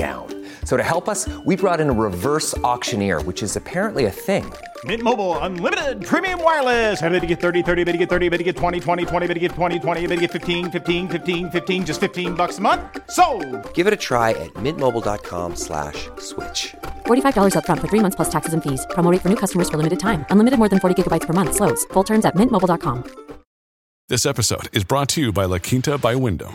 down. So to help us, we brought in a reverse auctioneer, which is apparently a thing. Mint Mobile unlimited premium wireless. Ready to get 30, 30, bit to get 30, bit to get 20, 20, 20, bit to get 20, 20, bit to get 15, 15, 15, 15 just 15 bucks a month. So, Give it a try at mintmobile.com slash switch. $45 upfront for three months plus taxes and fees. Promo rate for new customers for limited time. Unlimited more than 40 gigabytes per month. Slows. Full terms at mintmobile.com. This episode is brought to you by La Quinta by Wyndham.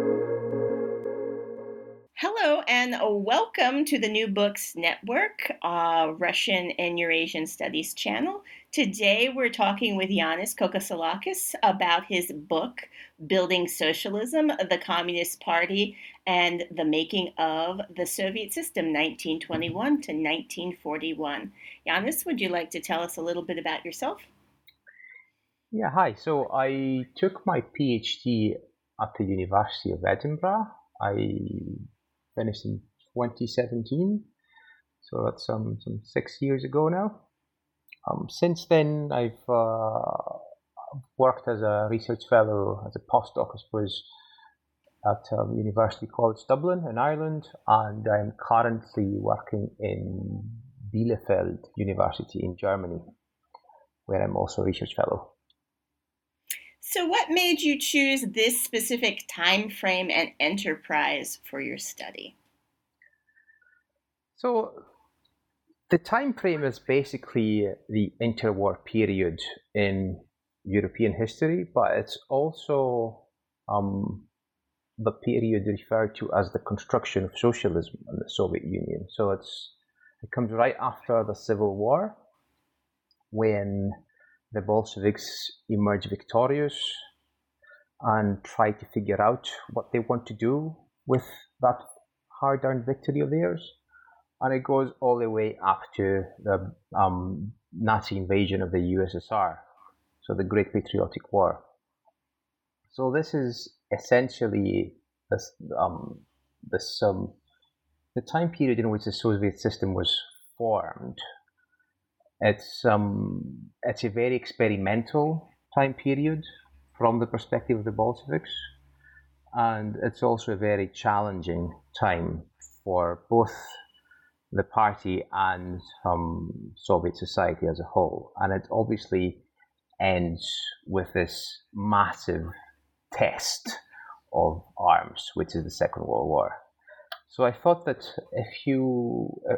Hello and welcome to the New Books Network, uh, Russian and Eurasian Studies channel. Today we're talking with Yiannis Kokosalakis about his book, Building Socialism, the Communist Party, and the Making of the Soviet System, 1921 to 1941. Yiannis, would you like to tell us a little bit about yourself? Yeah, hi. So I took my PhD at the University of Edinburgh. I finished in 2017, so that's some some six years ago now. Um, since then, I've uh, worked as a research fellow, as a postdoc, I suppose, at um, University College Dublin in Ireland, and I'm currently working in Bielefeld University in Germany, where I'm also a research fellow. So, what made you choose this specific time frame and enterprise for your study? So, the time frame is basically the interwar period in European history, but it's also um, the period referred to as the construction of socialism in the Soviet Union. So it's it comes right after the Civil War, when the Bolsheviks emerge victorious and try to figure out what they want to do with that hard earned victory of theirs. And it goes all the way up to the um, Nazi invasion of the USSR, so the Great Patriotic War. So this is essentially this, um, this um, the time period in which the Soviet system was formed it's um, it's a very experimental time period from the perspective of the Bolsheviks, and it's also a very challenging time for both the party and um, Soviet society as a whole. And it obviously ends with this massive test of arms, which is the Second World War. So I thought that if you uh,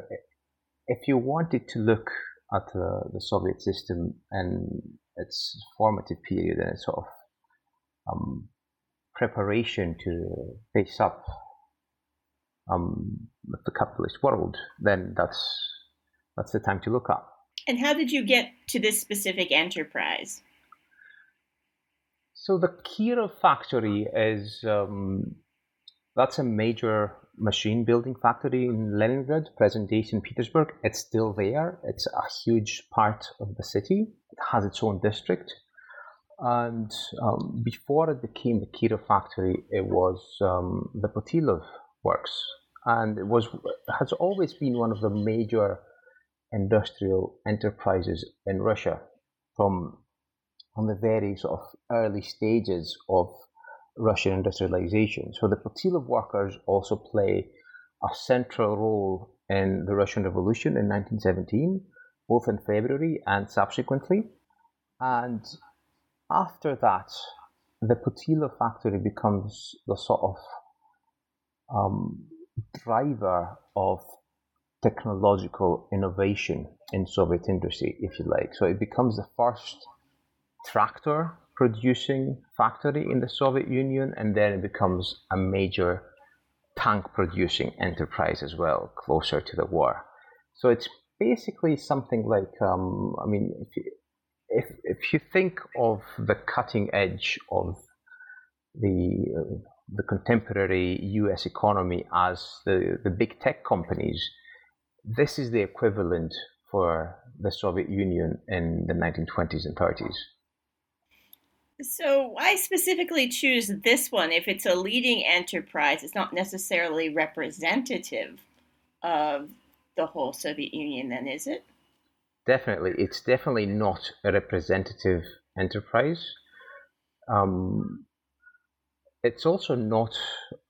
if you wanted to look at the, the Soviet system and its formative period and its sort of um, preparation to face up um, with the capitalist world, then that's that's the time to look up. And how did you get to this specific enterprise? So the Kirov factory is um, that's a major machine building factory in Leningrad, present day St. Petersburg. It's still there. It's a huge part of the city. It has its own district. And um, before it became the Kirov factory, it was um, the Putilov works. And it was has always been one of the major industrial enterprises in Russia from, from the very sort of early stages of Russian industrialization. So the Putilov workers also play a central role in the Russian Revolution in 1917, both in February and subsequently. And after that, the Putilov factory becomes the sort of um, driver of technological innovation in Soviet industry, if you like. So it becomes the first tractor producing factory in the Soviet Union, and then it becomes a major tank producing enterprise as well, closer to the war. So it's basically something like, um, I mean, if you, if, if you think of the cutting edge of the uh, the contemporary U.S. economy as the, the big tech companies, this is the equivalent for the Soviet Union in the 1920s and 30s. So, why specifically choose this one if it's a leading enterprise? It's not necessarily representative of the whole Soviet Union, then, is it? Definitely. It's definitely not a representative enterprise. Um, it's also not,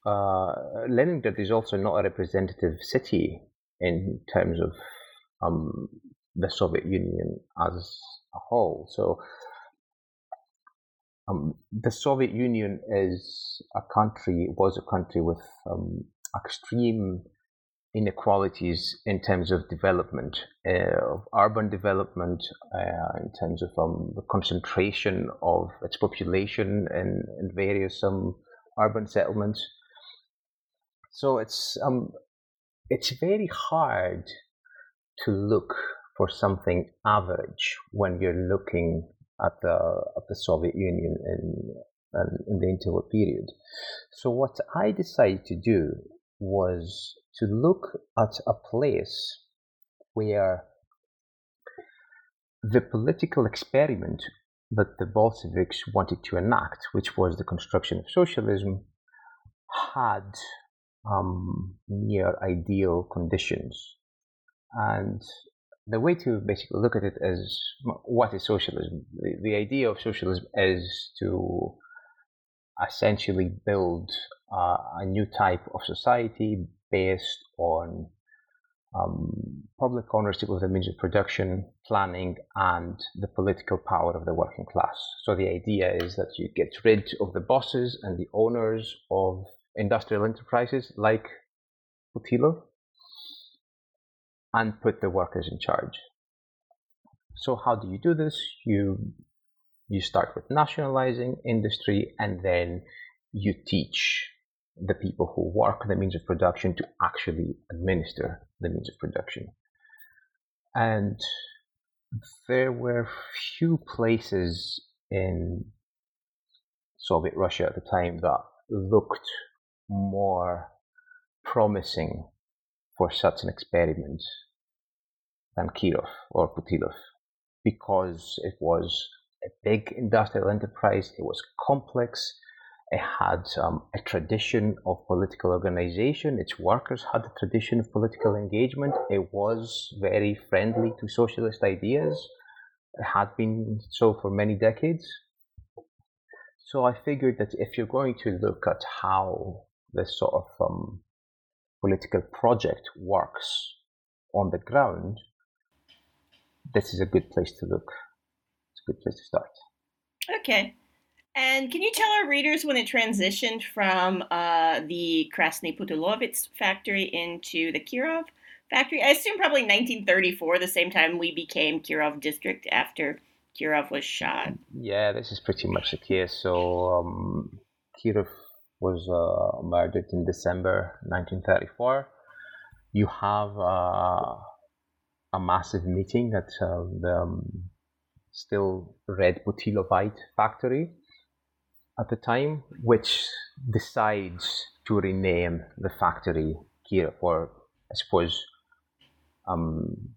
uh, Leningrad is also not a representative city in terms of um, the Soviet Union as a whole. So, um, the Soviet Union is a country, was a country with um, extreme inequalities in terms of development, uh, of urban development, uh, in terms of um, the concentration of its population in, in various um, urban settlements. So it's um, it's very hard to look for something average when you're looking at the at the Soviet Union in in the interwar period. So what I decided to do was to look at a place where the political experiment that the Bolsheviks wanted to enact, which was the construction of socialism, had um, near ideal conditions. And the way to basically look at it is what is socialism? The, the idea of socialism is to essentially build uh, a new type of society based on um, public ownership of the means of production, planning, and the political power of the working class. So the idea is that you get rid of the bosses and the owners of industrial enterprises like Putilov and put the workers in charge. So how do you do this? You you start with nationalizing industry and then you teach the people who work the means of production to actually administer the means of production. And there were few places in Soviet Russia at the time that looked more promising for such an experiment than Kirov or Putilov because it was a big industrial enterprise, it was complex, it had um, a tradition of political organization. Its workers had a tradition of political engagement. It was very friendly to socialist ideas. It had been so for many decades. So I figured that if you're going to look at how this sort of um, political project works on the ground, this is a good place to look. It's a good place to start. Okay. And can you tell our readers when it transitioned from uh, the Krasny Putilovets factory into the Kirov factory? I assume probably 1934, the same time we became Kirov district after Kirov was shot. Yeah, this is pretty much the case. So um, Kirov was uh, murdered in December 1934. You have uh, a massive meeting at uh, the um, still red Putilovite factory at the time, which decides to rename the factory Kirov, or I suppose um,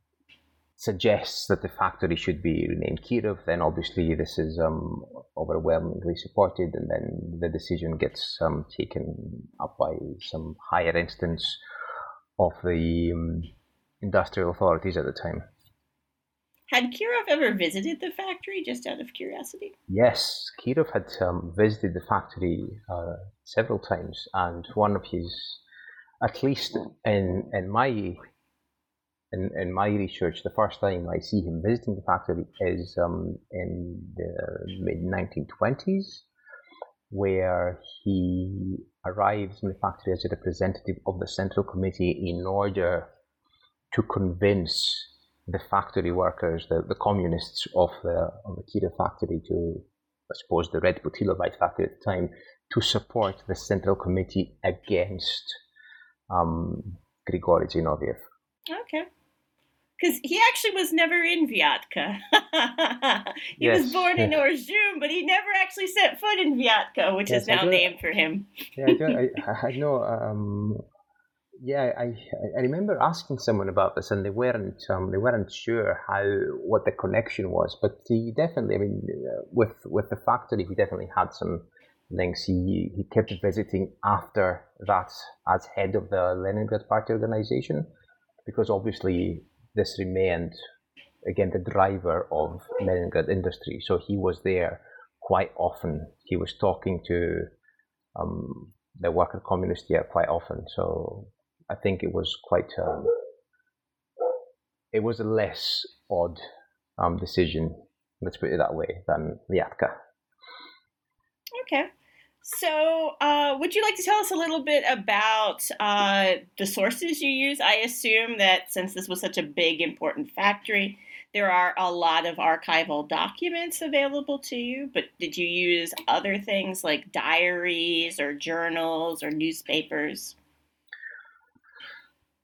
suggests that the factory should be renamed Kirov. Then obviously this is um, overwhelmingly supported, and then the decision gets um, taken up by some higher instance of the um, industrial authorities at the time. Had Kirov ever visited the factory, just out of curiosity? Yes, Kirov had um, visited the factory uh, several times, and one of his, at least in in my in, in my research, the first time I see him visiting the factory is um, in the mid 1920s, where he arrives in the factory as a representative of the Central Committee in order to convince the factory workers, the, the communists of the, of the Kirov factory to, I suppose, the Red Putilovite factory at the time, to support the Central Committee against um, Grigory Zinoviev. Okay. Because he actually was never in Vyatka. he Yes. was born in Urzhum, but he never actually set foot in Vyatka, which Yes, is now named for him. yeah, I, do, I, I know. Um, yeah, I I remember asking someone about this, and they weren't um, they weren't sure how what the connection was. But he definitely, I mean, uh, with with the factory, he definitely had some links. He he kept visiting after that as head of the Leningrad Party organization, because obviously this remained again the driver of Leningrad industry. So he was there quite often. He was talking to um, the worker communist here quite often. So I think it was quite um, it was a less odd um, decision, let's put it that way, than Vyatka. Okay. So, uh, would you like to tell us a little bit about uh, the sources you use? I assume that since this was such a big, important factory, there are a lot of archival documents available to you, but did you use other things like diaries or journals or newspapers?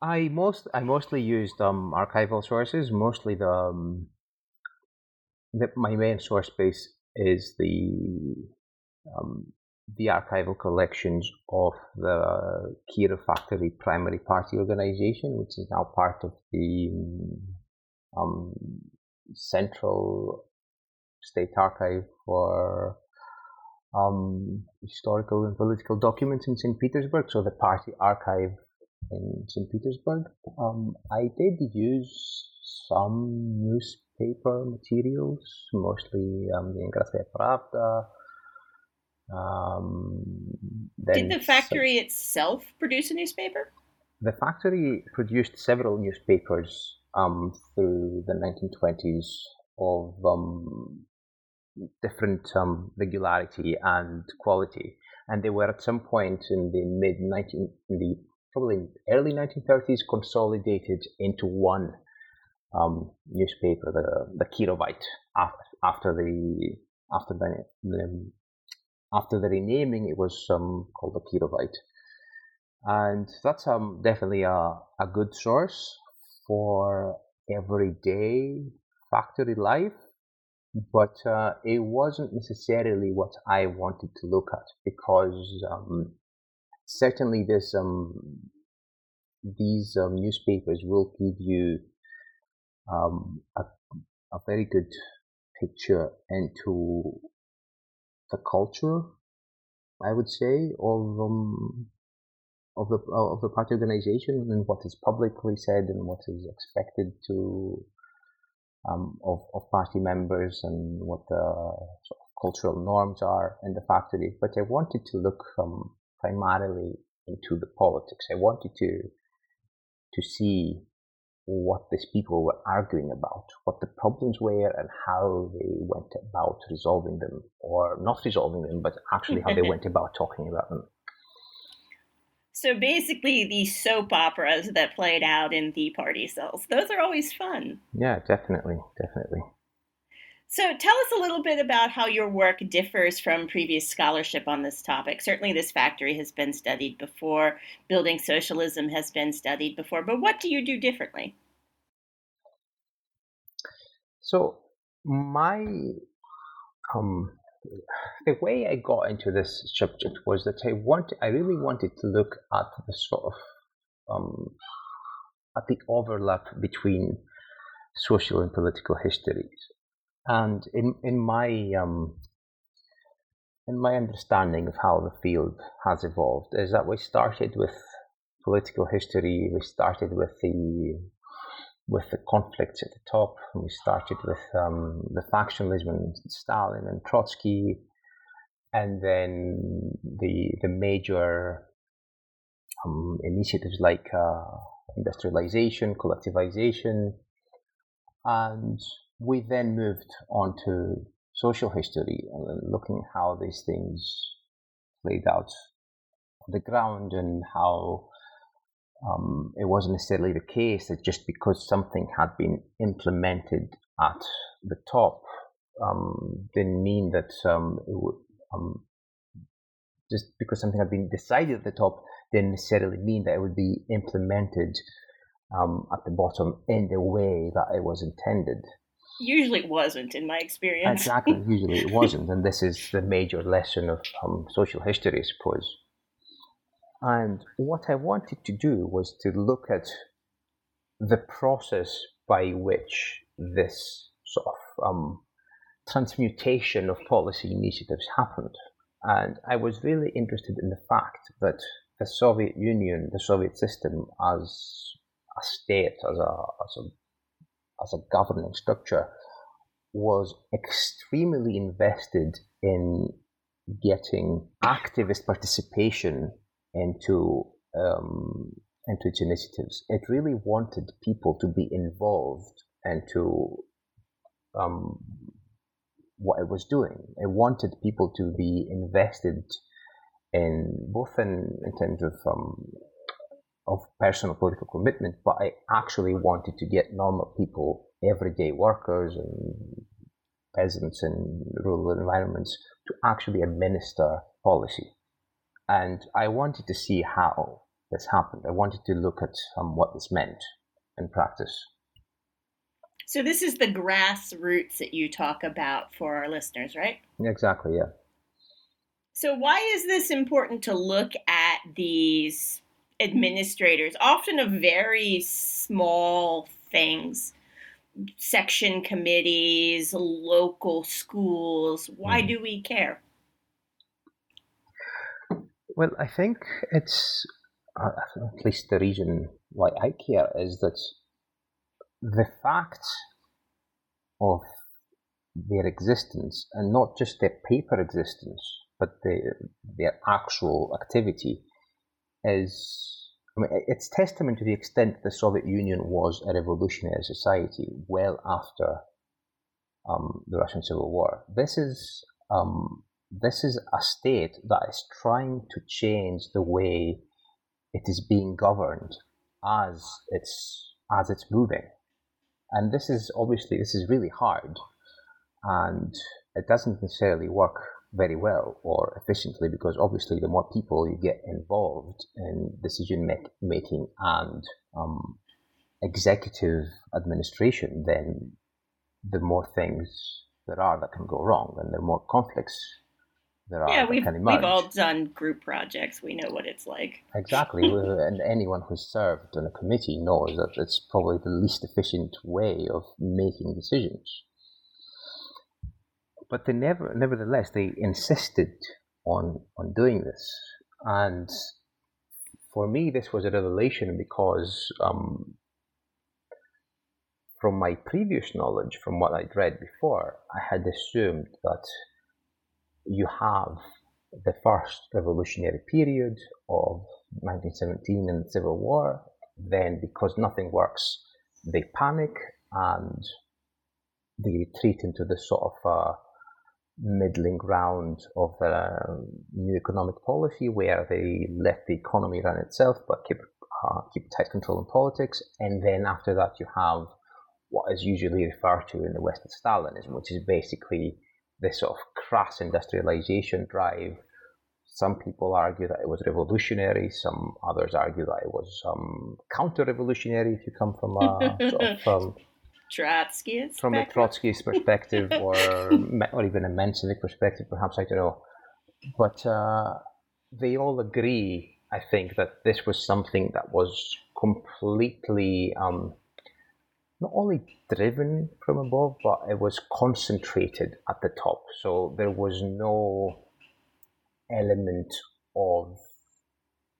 I most I mostly used um, archival sources. Mostly the, um, the my main source base is the um, the archival collections of the Kirov Factory Primary Party Organization, which is now part of the um, Central State Archive for um, historical and political documents in St. Petersburg. So the party archive in St. Petersburg. Um, I did use some newspaper materials, mostly um, the Leningradskaya Pravda. Um, then Did the factory itself produce a newspaper? the factory produced several newspapers um, through the 1920s of um, different um, regularity and quality, and they were at some point in the mid 19 in the probably early 1930s consolidated into one um, newspaper, the the Kirovite, after, after the after the, the after the renaming, it was um, called the Kirovite and that's um, definitely a, a good source for everyday factory life but uh, it wasn't necessarily what i wanted to look at because um, certainly this um, these um, newspapers will give you um, a, a very good picture into the culture i would say of um, of the of the party organization and what is publicly said and what is expected to um, of of party members and what the sort of cultural norms are in the factory. But I wanted to look um, primarily into the politics. I wanted to to see what these people were arguing about, what the problems were, and how they went about resolving them, or not resolving them, but actually how they went about talking about them. So basically, the soap operas that played out in the party cells, those are always fun. Yeah, definitely, definitely. So tell us a little bit about how your work differs from previous scholarship on this topic. Certainly, this factory has been studied before, building socialism has been studied before, but what do you do differently? So my um the way I got into this subject was that I want I really wanted to look at the sort of um at the overlap between social and political histories. And in in my um in my understanding of how the field has evolved is that we started with political history, we started with the with the conflicts at the top. We started with um, the factionalism and Stalin and Trotsky, and then the the major um, initiatives like uh, industrialization, collectivization, and we then moved on to social history and looking how these things played out on the ground and how um, it wasn't necessarily the case that just because something had been implemented at the top um, didn't mean that um, it would, um, just because something had been decided at the top didn't necessarily mean that it would be implemented um, at the bottom in the way that it was intended. Usually it wasn't, in my experience. Exactly, usually it wasn't. And this is the major lesson of um, social history, I suppose. And what I wanted to do was to look at the process by which this sort of um, transmutation of policy initiatives happened. And I was really interested in the fact that the Soviet Union, the Soviet system, as a state, as a, as a, as a governing structure, was extremely invested in getting activist participation into um, into its initiatives. It really wanted people to be involved and to um, what it was doing. It wanted people to be invested in both in, in terms of um, of personal political commitment, but I actually wanted to get normal people, everyday workers and peasants in rural environments to actually administer policy. And I wanted to see how this happened. I wanted to look at um, what this meant in practice. So this is the grassroots that you talk about for our listeners, right? Exactly, yeah. So why is this important to look at these administrators, often of very small things, section committees, local schools? Why mm. do we care? Well, I think it's uh, at least the reason why I care is that the fact of their existence, and not just their paper existence, but the, their actual activity, is I mean, it's testament to the extent the Soviet Union was a revolutionary society well after um, the Russian Civil War. This is um, this is a state that is trying to change the way it is being governed as it's as it's moving. And this is obviously this is really hard and it doesn't necessarily work very well or efficiently because obviously the more people you get involved in decision making and um, executive administration then the more things there are that can go wrong and the more conflicts there yeah, we've, we've all done group projects. We know what it's like. Exactly. and anyone who's served on a committee knows that it's probably the least efficient way of making decisions. But they never, nevertheless, they insisted on, on doing this. And for me, this was a revelation because um, from my previous knowledge, from what I'd read before, I had assumed that you have the first revolutionary period of 1917 and the Civil War. Then, because nothing works, they panic and they retreat into the sort of uh, middling ground of the new economic policy where they let the economy run itself but keep uh, keep tight control on politics. And then after that, you have what is usually referred to in the West as Stalinism, which is basically this sort of crass industrialization drive. Some people argue that it was revolutionary. Some others argue that it was um, counter-revolutionary. If you come from a sort of um, Trotskyist from a Trotskyist perspective, or or even a Menshevik perspective, perhaps I don't know. But uh, they all agree, I think, that this was something that was completely um, not only driven from above, but it was concentrated at the top. So there was no element of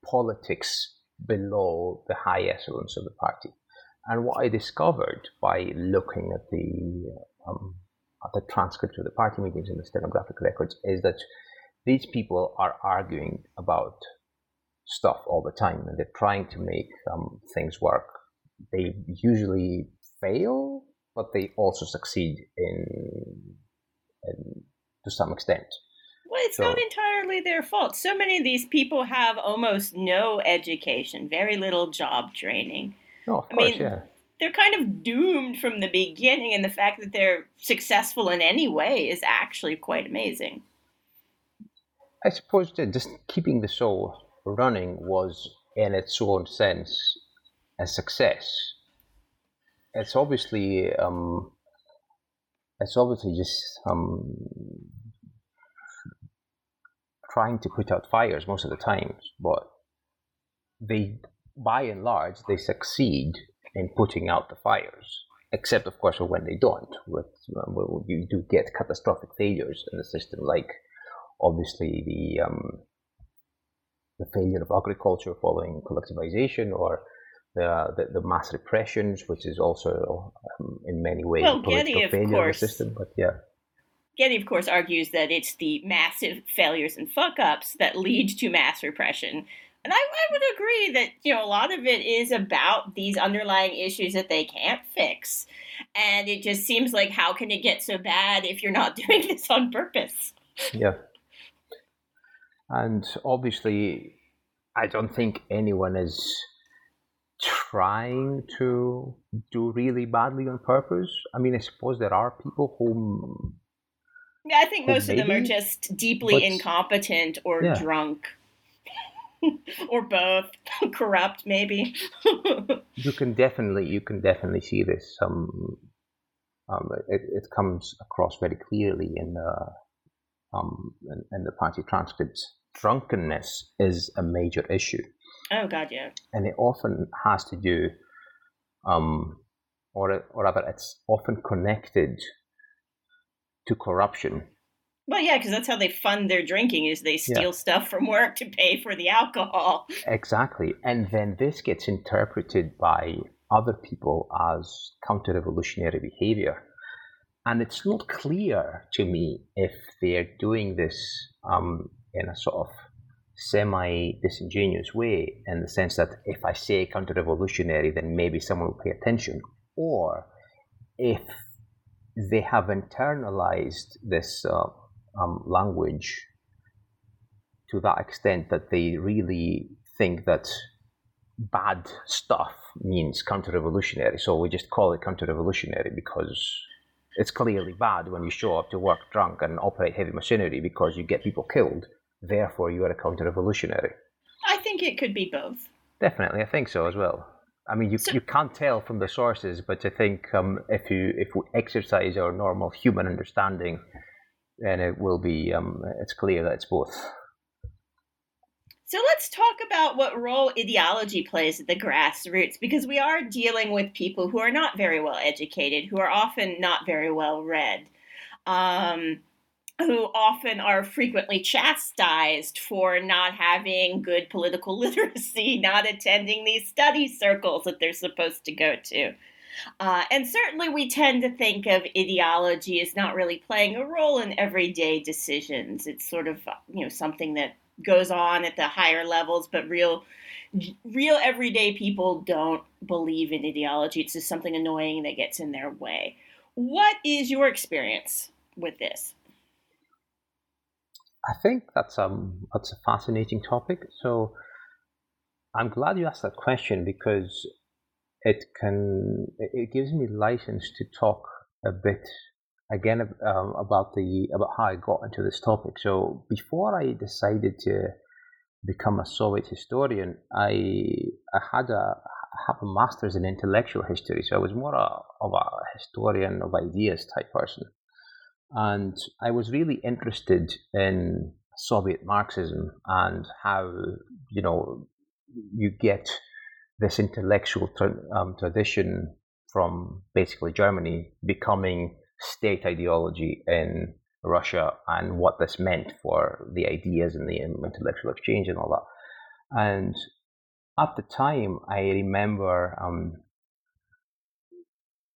politics below the high echelons of the party. And what I discovered by looking at the um, at the transcripts of the party meetings and the stenographic records is that these people are arguing about stuff all the time, and they're trying to make um, things work. They usually fail, but they also succeed in, in to some extent. Well, it's so, not entirely their fault. So many of these people have almost no education, very little job training. Oh, of I course, mean, yeah. They're kind of doomed from the beginning, and the fact that they're successful in any way is actually quite amazing. I suppose that just keeping the show running was, in its own sense, a success. It's obviously, um, it's obviously just um, trying to put out fires most of the times, but they, by and large, they succeed in putting out the fires. Except, of course, when they don't. With, well, you do get catastrophic failures in the system, like obviously the um, the failure of agriculture following collectivization, or the, the, the mass repressions, which is also um, in many ways well, Getty, failure course, of the system. But yeah, Getty, of course, argues that it's the massive failures and fuck ups that lead to mass repression. And I, I, would agree that, you know, a lot of it is about these underlying issues that they can't fix. And it just seems like how can it get so bad if you're not doing this on purpose? Yeah. And obviously, I don't think anyone is trying to do really badly on purpose. I mean, I suppose there are people who yeah, I think most maybe, of them are just deeply but, incompetent or yeah. drunk. or both corrupt maybe you can definitely you can definitely see this um, um it, it comes across very clearly in the um in, in the party transcripts drunkenness is a major issue oh god yeah and it often has to do um or or rather it's often connected to corruption. Well, yeah, because that's how they fund their drinking is they steal yeah. stuff from work to pay for the alcohol. Exactly. And then this gets interpreted by other people as counter-revolutionary behavior. And it's not clear to me if they're doing this um, in a sort of semi disingenuous way, in the sense that if I say counter revolutionary, then maybe someone will pay attention, or if they have internalized this uh, um, language to that extent that they really think that bad stuff means counter-revolutionary. So we just call it counter-revolutionary because it's clearly bad when you show up to work drunk and operate heavy machinery because you get people killed. Therefore, you are a counter-revolutionary. I think it could be both. Definitely, I think so as well. I mean, you, so, you can't tell from the sources, but I think um, if you if we exercise our normal human understanding, then it will be um, it's clear that it's both. So let's talk about what role ideology plays at the grassroots, because we are dealing with people who are not very well educated, who are often not very well read. Um, who often are frequently chastised for not having good political literacy, not attending these study circles that they're supposed to go to. Uh, and certainly, we tend to think of ideology as not really playing a role in everyday decisions. It's sort of you know something that goes on at the higher levels, but real, real everyday people don't believe in ideology. It's just something annoying that gets in their way. What is your experience with this? I think that's um that's a fascinating topic. So I'm glad you asked that question because it can it gives me license to talk a bit again um, about the about how I got into this topic. So before I decided to become a Soviet historian, I I had a have a master's in intellectual history. So I was more a, of a historian of ideas type person. And I was really interested in Soviet Marxism and how, you know, you get this intellectual um, tradition from basically Germany becoming state ideology in Russia and what this meant for the ideas and the intellectual exchange and all that. And at the time, I remember um,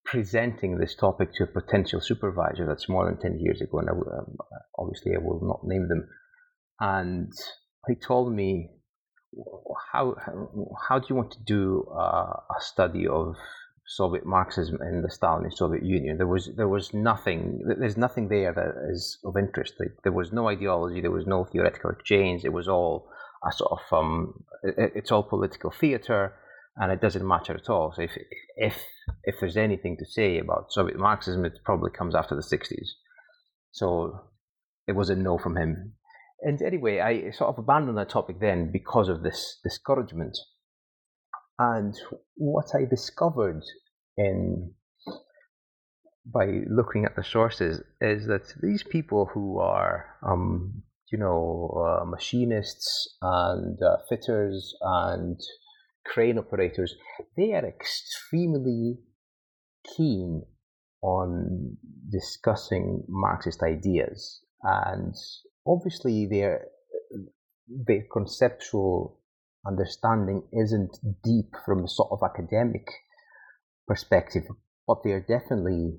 presenting this topic to a potential supervisor that's more than 10 years ago, and I, um, obviously I will not name them. And he told me, how, how do you want to do uh, a study of Soviet Marxism in the Stalinist Soviet Union. There was there was nothing. There's nothing there that is of interest. Like, there was no ideology. There was no theoretical exchange. It was all a sort of um, it, it's all political theater, and it doesn't matter at all. So if if if there's anything to say about Soviet Marxism, it probably comes after the '60s. So it was a no from him. And anyway, I sort of abandoned that topic then because of this discouragement. And what I discovered in by looking at the sources is that these people who are, um, you know, uh, machinists and uh, fitters and crane operators, they are extremely keen on discussing Marxist ideas, and obviously their their conceptual understanding isn't deep from the sort of academic perspective, but they are definitely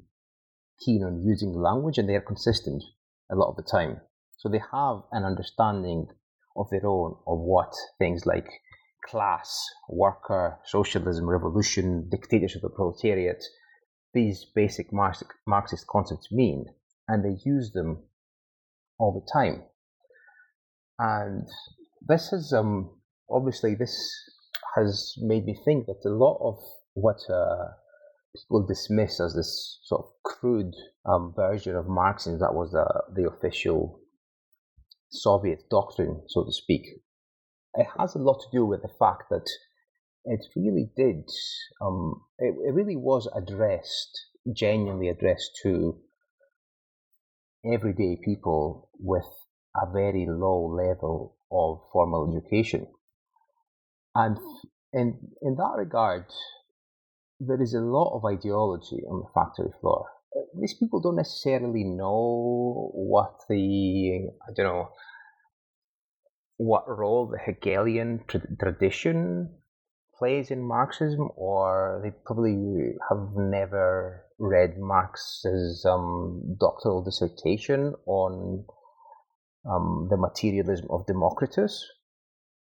keen on using language and they are consistent a lot of the time. So they have an understanding of their own of what things like class, worker, socialism, revolution, dictatorship of the proletariat, these basic Marxist concepts mean, and they use them all the time. And this has um, obviously this has made me think that a lot of what uh, people dismiss as this sort of crude um, version of Marxism that was the, the official Soviet doctrine, so to speak, it has a lot to do with the fact that it really did, um, it, it really was addressed, genuinely addressed to everyday people with a very low level of formal education. And in, in that regard, there is a lot of ideology on the factory floor. These people don't necessarily know what the, I don't know, what role the Hegelian tra- tradition plays in Marxism, or they probably have never read Marx's um, doctoral dissertation on um, the materialism of Democritus,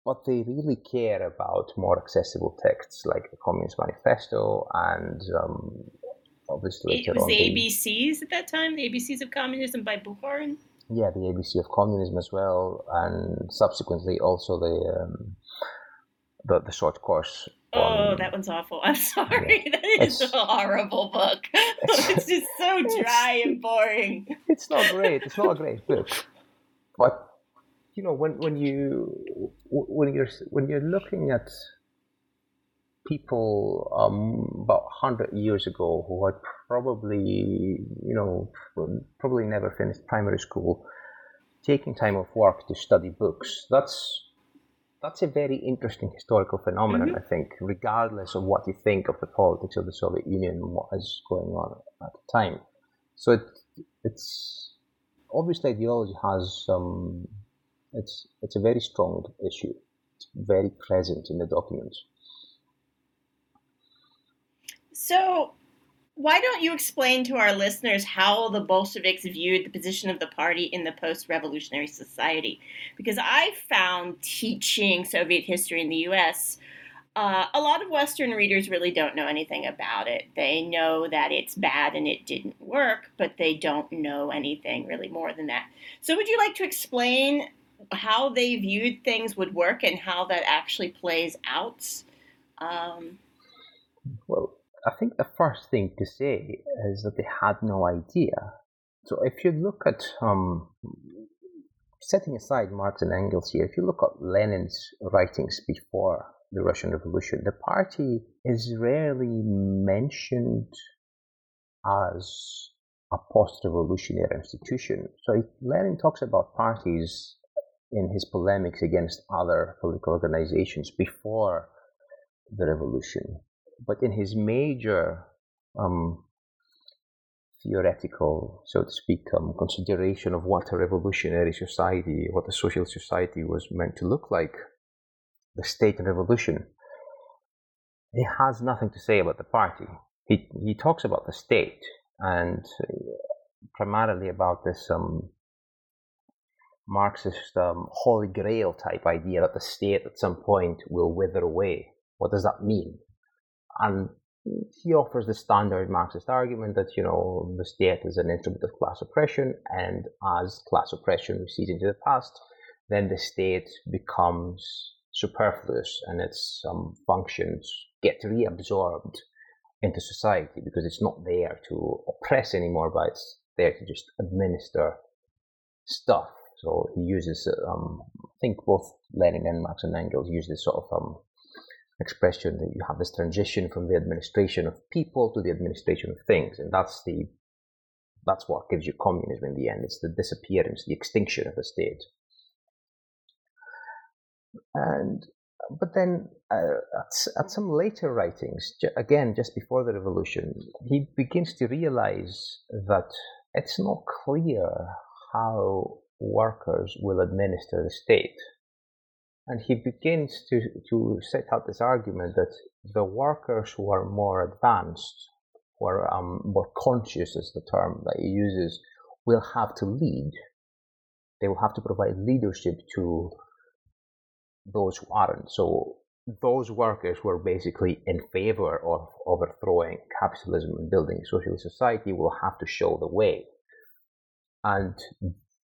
but they really care about more accessible texts like the Communist Manifesto and um, obviously it was the ABCs at that time, the ABCs of Communism by Bukharin. Yeah, the ABC of Communism as well, and subsequently also the um, the, the short course. Oh, that one's awful. I'm sorry. Yeah. That is it's, a horrible book. It's, it's just so dry and boring. It's not great. It's not a great book. But you know, when when you when you're when you're looking at people um, about 100 years ago who had probably, you know, probably never finished primary school, taking time off work to study books. That's that's a very interesting historical phenomenon, mm-hmm. I think, regardless of what you think of the politics of the Soviet Union and what is going on at the time. So it, it's obviously ideology has some. It's it's a very strong issue. It's very present in the documents. So, why don't you explain to our listeners how the Bolsheviks viewed the position of the party in the post revolutionary society? Because I found teaching Soviet history in the US, uh, a lot of Western readers really don't know anything about it. They know that it's bad and it didn't work, but they don't know anything really more than that. So, would you like to explain how they viewed things would work and how that actually plays out? Um, well, I think the first thing to say is that they had no idea. So if you look at, um, setting aside Marx and Engels here, if you look at Lenin's writings before the Russian Revolution, the party is rarely mentioned as a post-revolutionary institution. So Lenin talks about parties in his polemics against other political organizations before the revolution but in his major um, theoretical, so to speak, um, consideration of what a revolutionary society, what a social society was meant to look like, the state and revolution, he has nothing to say about the party. He, he talks about the state and uh, primarily about this um, Marxist um, holy grail type idea that the state at some point will wither away. What does that mean? And he offers the standard Marxist argument that you know the state is an instrument of class oppression, and as class oppression recedes into the past, then the state becomes superfluous and its um, functions get reabsorbed into society because it's not there to oppress anymore, but it's there to just administer stuff. So he uses, um, I think both Lenin and Marx and Engels use this sort of um, expression that you have this transition from the administration of people to the administration of things, and that's the that's what gives you communism in the end. It's the disappearance, the extinction of the state. And but then uh, at, at some later writings, again just before the revolution, he begins to realize that it's not clear how workers will administer the state. And he begins to, to set out this argument that the workers who are more advanced, who are um, more conscious, is the term that he uses, will have to lead. They will have to provide leadership to those who aren't. So those workers who are basically in favor of overthrowing capitalism and building a socialist society will have to show the way. And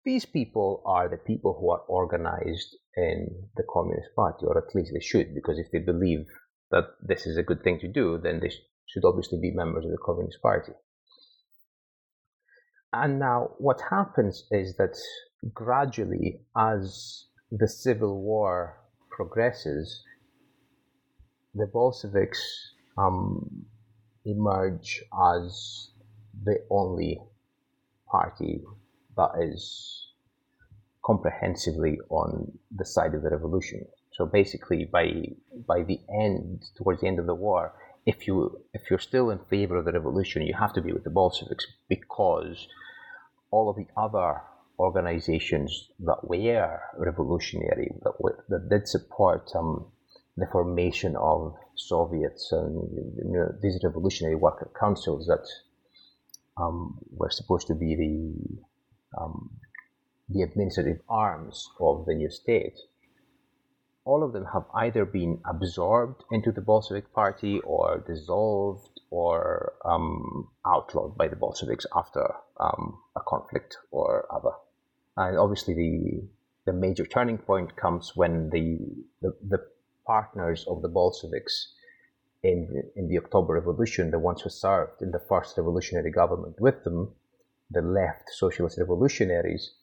these people are the people who are organized in the Communist Party, or at least they should, because if they believe that this is a good thing to do, then they should obviously be members of the Communist Party. And now, what happens is that gradually, as the civil war progresses, the Bolsheviks um, emerge as the only party that is comprehensively on the side of the revolution. So basically, by by the end, towards the end of the war, if you if you're still in favor of the revolution, you have to be with the Bolsheviks because all of the other organizations that were revolutionary, that, were, that did support um, the formation of Soviets and you know, these revolutionary worker councils that um, were supposed to be the um, the administrative arms of the new state, all of them have either been absorbed into the Bolshevik Party or dissolved or um, outlawed by the Bolsheviks after um, a conflict or other. And obviously, the the major turning point comes when the the, the partners of the Bolsheviks in in the October Revolution, the ones who served in the first revolutionary government with them, the left socialist revolutionaries,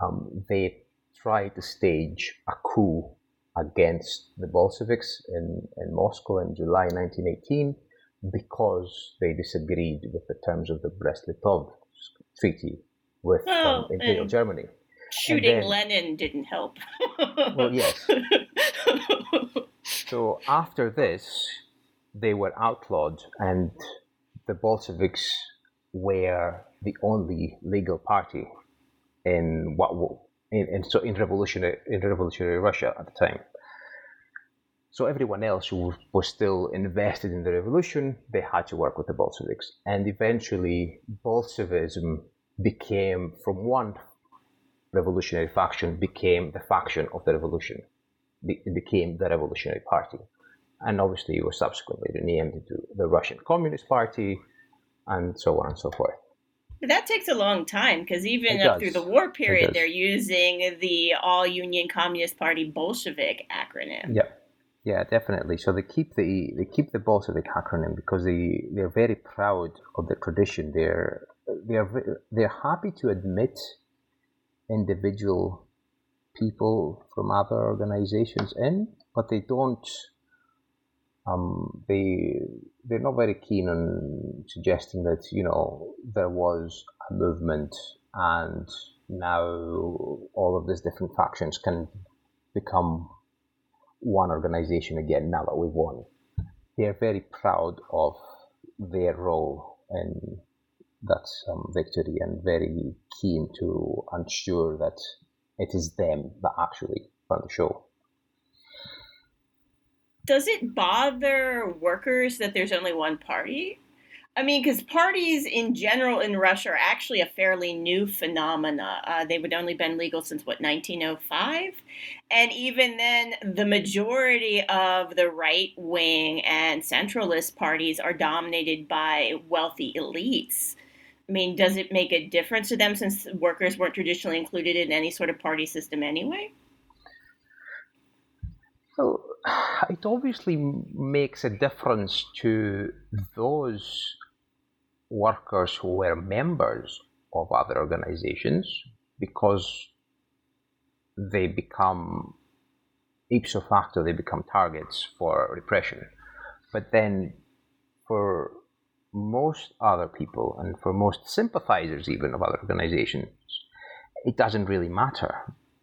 um, they tried to stage a coup against the Bolsheviks in, in Moscow in July 1918 because they disagreed with the terms of the Brest-Litovsk Treaty with oh, um, Imperial Germany. Shooting then, Lenin didn't help. well, yes. so after this, they were outlawed, and the Bolsheviks were the only legal party in what in, in, so in revolutionary in revolutionary Russia at the time. So everyone else who was still invested in the revolution, they had to work with the Bolsheviks, and eventually Bolshevism became from one revolutionary faction became the faction of the revolution. It became the Revolutionary Party, and obviously it was subsequently renamed into the Russian Communist Party, and so on and so forth. But that takes a long time because even it up does. through the war period, they're using the All Union Communist Party Bolshevik acronym. Yeah, yeah, definitely. So they keep the they keep the Bolshevik acronym because they they're very proud of the tradition. They're they're they're happy to admit individual people from other organizations in, but they don't. Um, they they're not very keen on suggesting that you know there was a movement and now all of these different factions can become one organization again now that we've won. They are very proud of their role in that um, victory and very keen to ensure that it is them that actually run the show. Does it bother workers that there's only one party? I mean, because parties in general in Russia are actually a fairly new phenomena. Uh, they would only been legal since what 1905, and even then, the majority of the right wing and centralist parties are dominated by wealthy elites. I mean, does it make a difference to them since workers weren't traditionally included in any sort of party system anyway? Well, it obviously makes a difference to those workers who were members of other organizations because they become ipso facto they become targets for repression. But then for most other people and for most sympathizers even of other organizations it doesn't really matter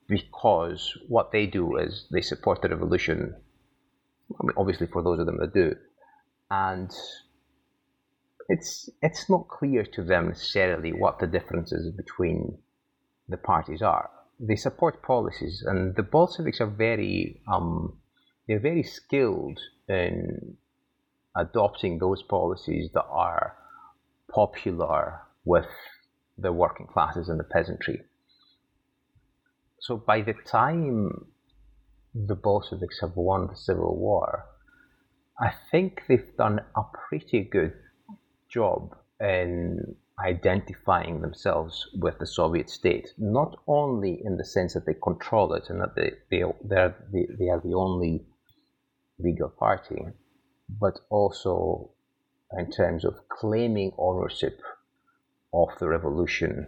because what they do is they support the revolution I mean, obviously for those of them that do and it's it's not clear to them necessarily what the differences between the parties are. They support policies, and the Bolsheviks are very um, they're very skilled in adopting those policies that are popular with the working classes and the peasantry. So by the time the Bolsheviks have won the civil war, I think they've done a pretty good job in identifying themselves with the Soviet state, not only in the sense that they control it and that they, they, they're, they, they are the only legal party, but also in terms of claiming ownership of the revolution,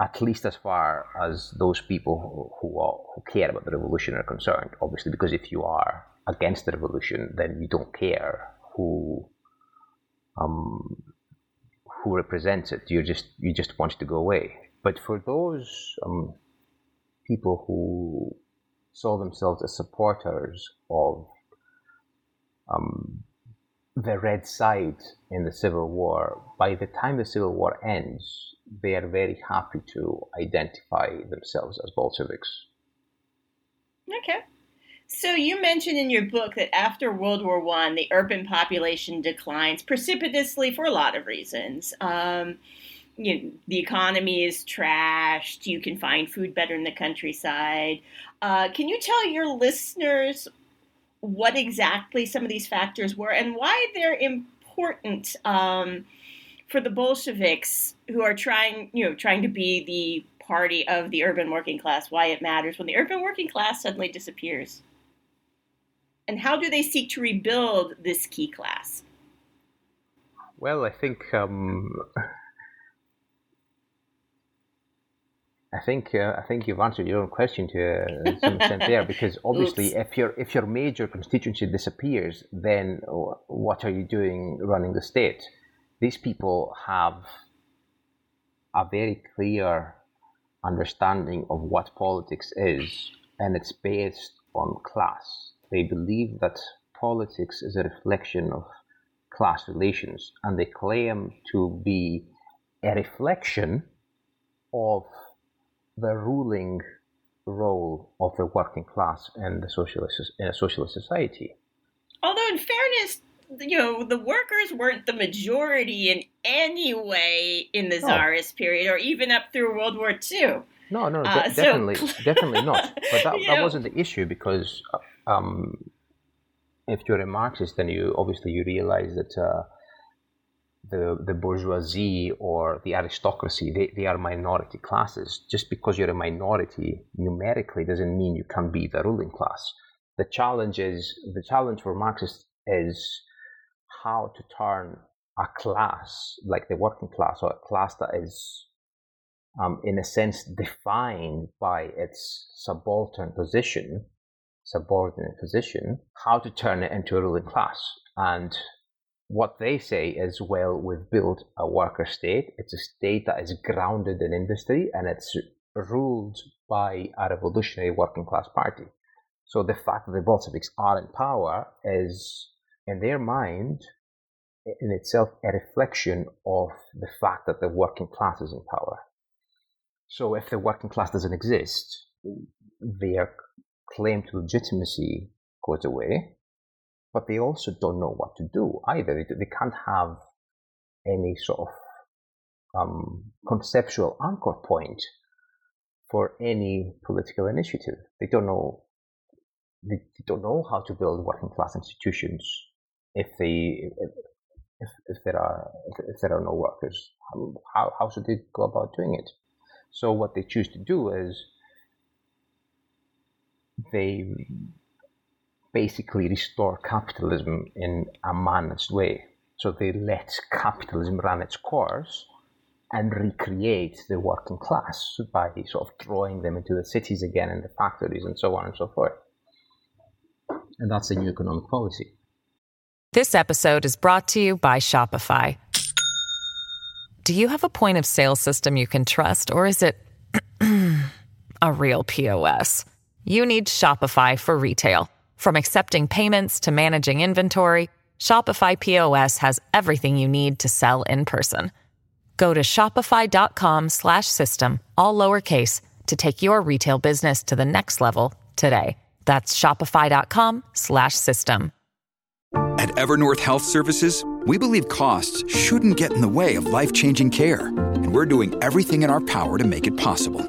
at least as far as those people who, who, are, who care about the revolution are concerned. Obviously, because if you are against the revolution, then you don't care who um, who represents it. You just you just want it to go away. But for those um, people who saw themselves as supporters of um, the red side in the civil war, by the time the civil war ends, they are very happy to identify themselves as Bolsheviks. Okay. So you mentioned in your book that after World War One, the urban population declines precipitously for a lot of reasons. Um, you know, the economy is trashed. You can find food better in the countryside. Uh, can you tell your listeners what exactly some of these factors were and why they're important um, for the Bolsheviks who are trying, you know, trying to be the party of the urban working class? Why it matters when the urban working class suddenly disappears? and how do they seek to rebuild this key class? Well, I think um, I think uh, I think you've answered your own question to uh, some extent there, because obviously, if your if your major constituency disappears, then what are you doing running the state? These people have a very clear understanding of what politics is, and it's based on class they believe that politics is a reflection of class relations, and they claim to be a reflection of the ruling role of the working class in the socialist in a socialist society. Although, in fairness, you know, the workers weren't the majority in any way in the czarist period, or even up through World War II. No, no, uh, de- so... definitely, definitely not. But that, that wasn't the issue because uh, um, if you're a Marxist, then you obviously you realize that uh, the the bourgeoisie or the aristocracy they, they are minority classes. Just because you're a minority numerically doesn't mean you can be the ruling class. The challenge is the challenge for Marxists is how to turn a class like the working class or a class that is um, in a sense defined by its subaltern position subordinate position, how to turn it into a ruling class. And what they say is, well, we've built a worker state. It's a state that is grounded in industry and it's ruled by a revolutionary working class party. So the fact that the Bolsheviks are in power is, in their mind, in itself a reflection of the fact that the working class is in power. So if the working class doesn't exist, their claim to legitimacy goes away. But they also don't know what to do either. They, they can't have any sort of um, conceptual anchor point for any political initiative. They don't know. They, don't know how to build working class institutions if they if, if, there are if, there are no workers. How how should they go about doing it? So what they choose to do is they basically restore capitalism in a managed way. So they let capitalism run its course and recreate the working class by sort of drawing them into the cities again and the factories and so on and so forth. And that's the new economic policy. This episode is brought to you by Shopify. Do you have a point of sale system you can trust, or is it a real POS? You need Shopify for retail. From accepting payments to managing inventory, Shopify POS has everything you need to sell in person. Go to shopify.com/system all lowercase to take your retail business to the next level today. That's shopify.com/system. At Evernorth Health Services, we believe costs shouldn't get in the way of life-changing care, and we're doing everything in our power to make it possible.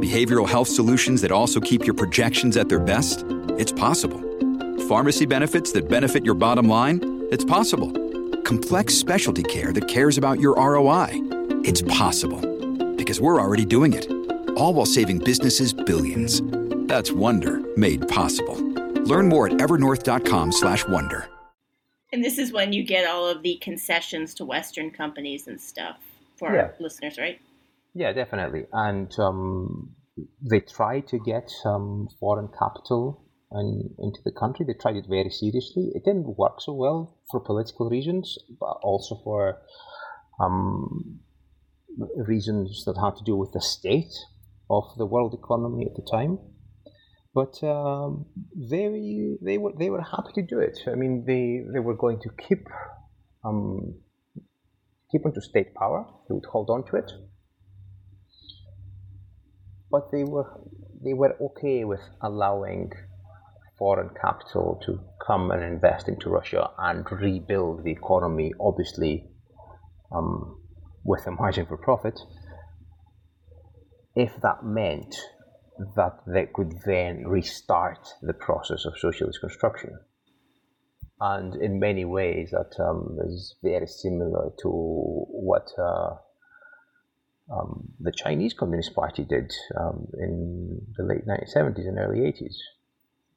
Behavioral health solutions that also keep your projections at their best? It's possible. Pharmacy benefits that benefit your bottom line? It's possible complex specialty care that cares about your ROI. It's possible because we're already doing it. All while saving businesses billions. That's Wonder made possible. Learn more at evernorth.com/wonder. And this is when you get all of the concessions to Western companies and stuff for yeah. our listeners, right? Yeah, definitely. And um, they try to get some foreign capital into the country. They tried it very seriously. It didn't work so well for political reasons, but also for um, reasons that had to do with the state of the world economy at the time. But um, they they were they were happy to do it. I mean, they they were going to keep um, keep onto state power. They would hold on to it, but they were they were okay with allowing foreign capital to come and invest into Russia and rebuild the economy, obviously um, with a margin for profit, if that meant that they could then restart the process of socialist construction. And in many ways, that um, is very similar to what uh, um, the Chinese Communist Party did um, in the late 1970s and early 80s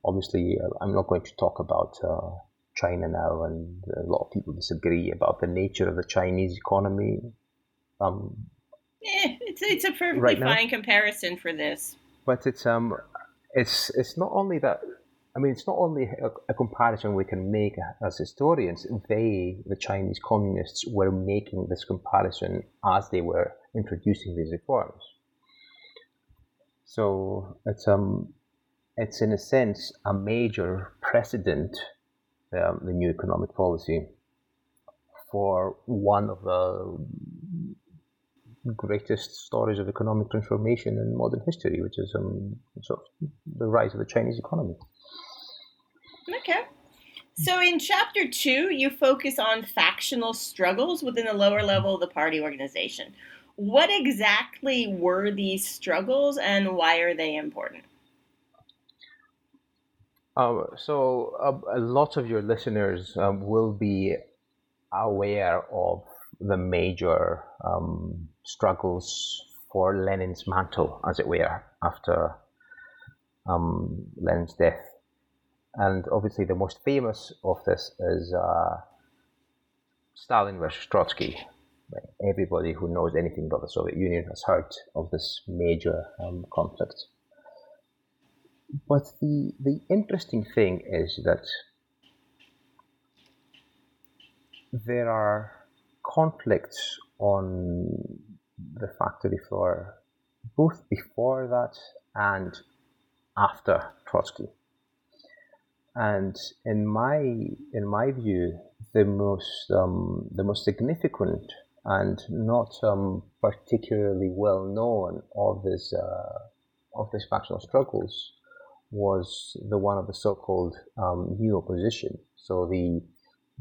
obviously, uh, I'm not going to talk about uh, China now, and a lot of people disagree about the nature of the Chinese economy. Um, yeah, it's it's a perfectly right fine comparison for this. But it's um, it's it's not only that. I mean, it's not only a, a comparison we can make as historians. They, the Chinese communists, were making this comparison as they were introducing these reforms. So it's um, it's in a sense a major precedent, um, the new economic policy, for one of the greatest stories of economic transformation in modern history, which is um, sort of the rise of the Chinese economy. Okay. So in chapter two, you focus on factional struggles within the lower level of the party organization. What exactly were these struggles and why are they important? Um, so uh, a lot of your listeners um, will be aware of the major um, struggles for Lenin's mantle, as it were, after um, Lenin's death. And obviously, the most famous of this is uh, Stalin versus Trotsky. Everybody who knows anything about the Soviet Union has heard of this major um, conflict. But the, the interesting thing is that there are conflicts on the factory floor both before that and after Trotsky. And in my in my view, the most um, the most significant and not um, particularly well known of this uh, of these factional struggles was the one of the so-called um, new opposition. So the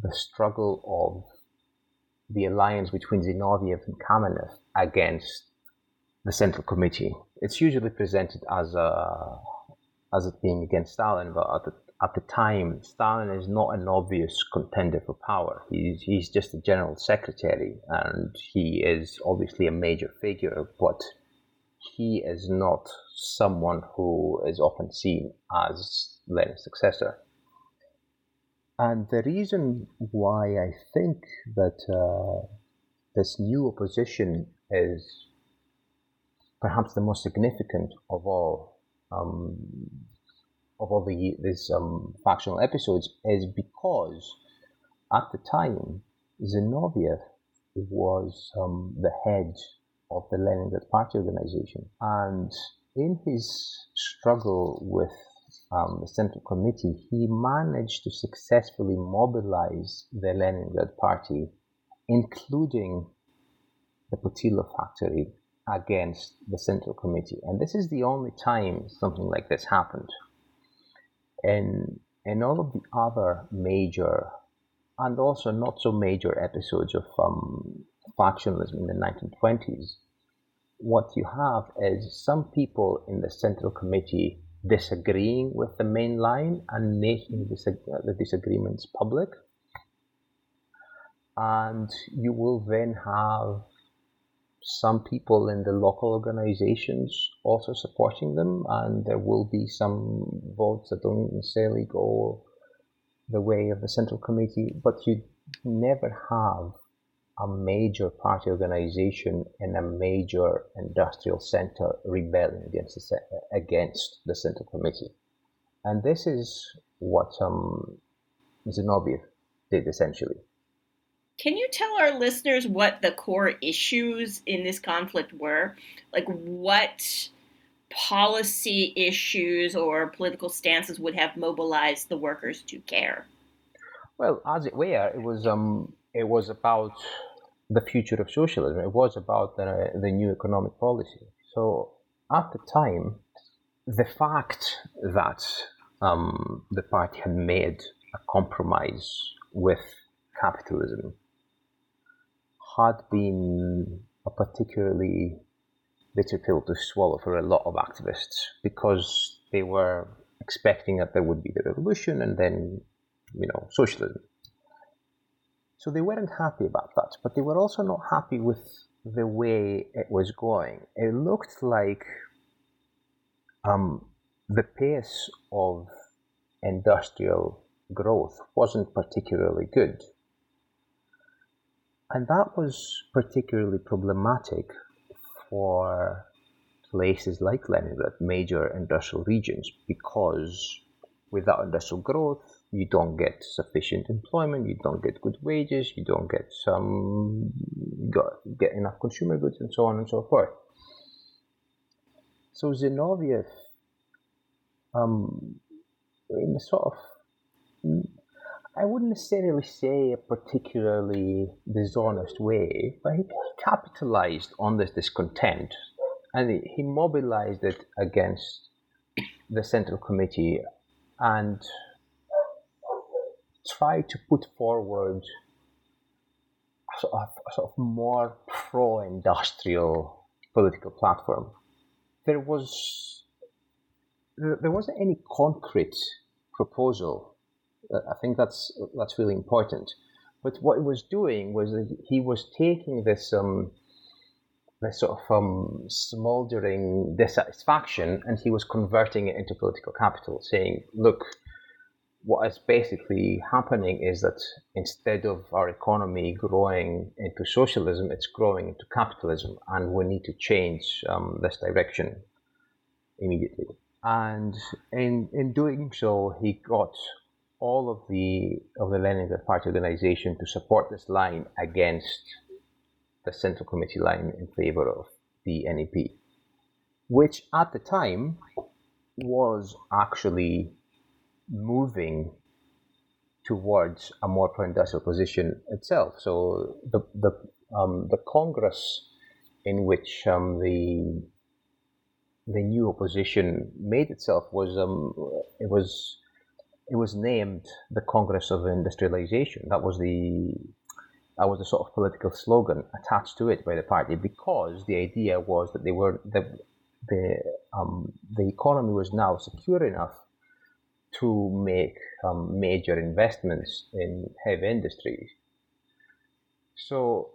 the struggle of the alliance between Zinoviev and Kamenev against the Central Committee. It's usually presented as a as it being against Stalin, but at the, at the time, Stalin is not an obvious contender for power. He's, he's just a general secretary, and he is obviously a major figure, but he is not someone who is often seen as Lenin's successor. And the reason why I think that uh, this new opposition is perhaps the most significant of all um, of all the these um, factional episodes is because at the time Zinoviev was um, the head of the Leningrad Party organization, and in his struggle with um, the Central Committee, he managed to successfully mobilize the Leningrad Party, including the Putilov factory, against the Central Committee. And this is the only time something like this happened. And, and all of the other major and also not so major episodes of um, factionalism in the 1920s, what you have is some people in the Central Committee disagreeing with the main line and making the disagreements public. And you will then have some people in the local organizations also supporting them, and there will be some votes that don't necessarily go the way of the central committee, but you never have a major party organization in a major industrial center rebelling against the, against the central committee. And this is what um, Zinoviev did essentially. Can you tell our listeners what the core issues in this conflict were? Like what policy issues or political stances would have mobilized the workers to care? Well, as it were, it was um, it was about the future of socialism. It was about the, the new economic policy. So at the time, the fact that um, the party had made a compromise with capitalism had been a particularly bitter pill to swallow for a lot of activists because they were expecting that there would be the revolution and then, you know, socialism. So they weren't happy about that, but they were also not happy with the way it was going. It looked like um, the pace of industrial growth wasn't particularly good. And that was particularly problematic for places like Leningrad, major industrial regions, because without industrial growth, you don't get sufficient employment, you don't get good wages, you don't get some get enough consumer goods, and so on and so forth. So Zinoviev, um, in a sort of, I wouldn't necessarily say a particularly dishonest way, but he capitalized on this discontent and he mobilized it against the Central Committee and try to put forward a sort of, sort of more pro-industrial political platform. There was there wasn't any concrete proposal. I think that's that's really important. But what he was doing was that he was taking this um, this sort of um, smoldering dissatisfaction and he was converting it into political capital, saying, "Look, what is basically happening is that instead of our economy growing into socialism, it's growing into capitalism, and we need to change um, this direction immediately. And in in doing so, he got all of the of the Leningrad Party organization to support this line against the Central Committee line in favor of the NEP, which at the time was actually moving towards a more pro-industrial position itself. So the the um, the Congress in which um, the the new opposition made itself was um, it was it was named the Congress of Industrialization. That was the that was the sort of political slogan attached to it by the party because the idea was that they were the the um, the economy was now secure enough to make um, major investments in heavy industries. So,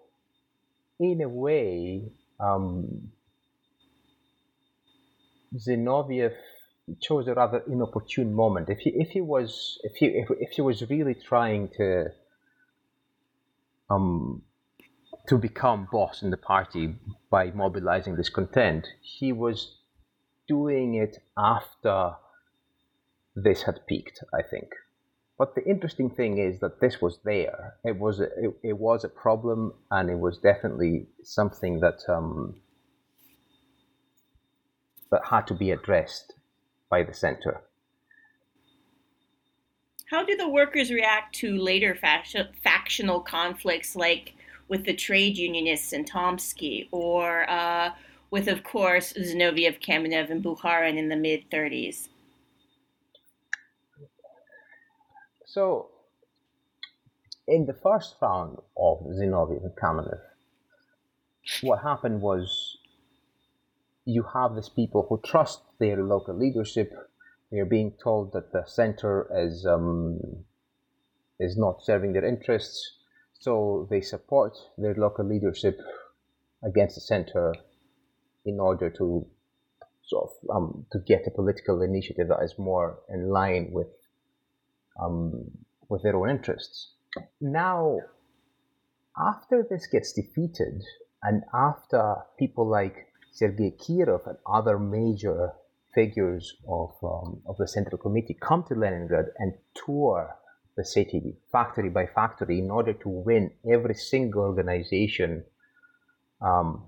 in a way, um, Zinoviev chose a rather inopportune moment. If he if he was if he if, if he was really trying to um to become boss in the party by mobilizing discontent, he was doing it after this had peaked, I think. But the interesting thing is that this was there. It was a, it, it was a problem, and it was definitely something that um, that had to be addressed by the center. How do the workers react to later factional conflicts, like with the trade unionists in Tomsky, or uh, with, of course, Zinoviev, Kamenev, and Bukharin in the mid 30s? So, in the first round of Zinoviev and Kamenev, what happened was you have these people who trust their local leadership. They're being told that the center is um, is not serving their interests, so they support their local leadership against the center in order to sort of um, to get a political initiative that is more in line with um, with their own interests. Now, after this gets defeated, and after people like Sergei Kirov and other major figures of, um, of the Central Committee come to Leningrad and tour the city factory by factory in order to win every single organization um,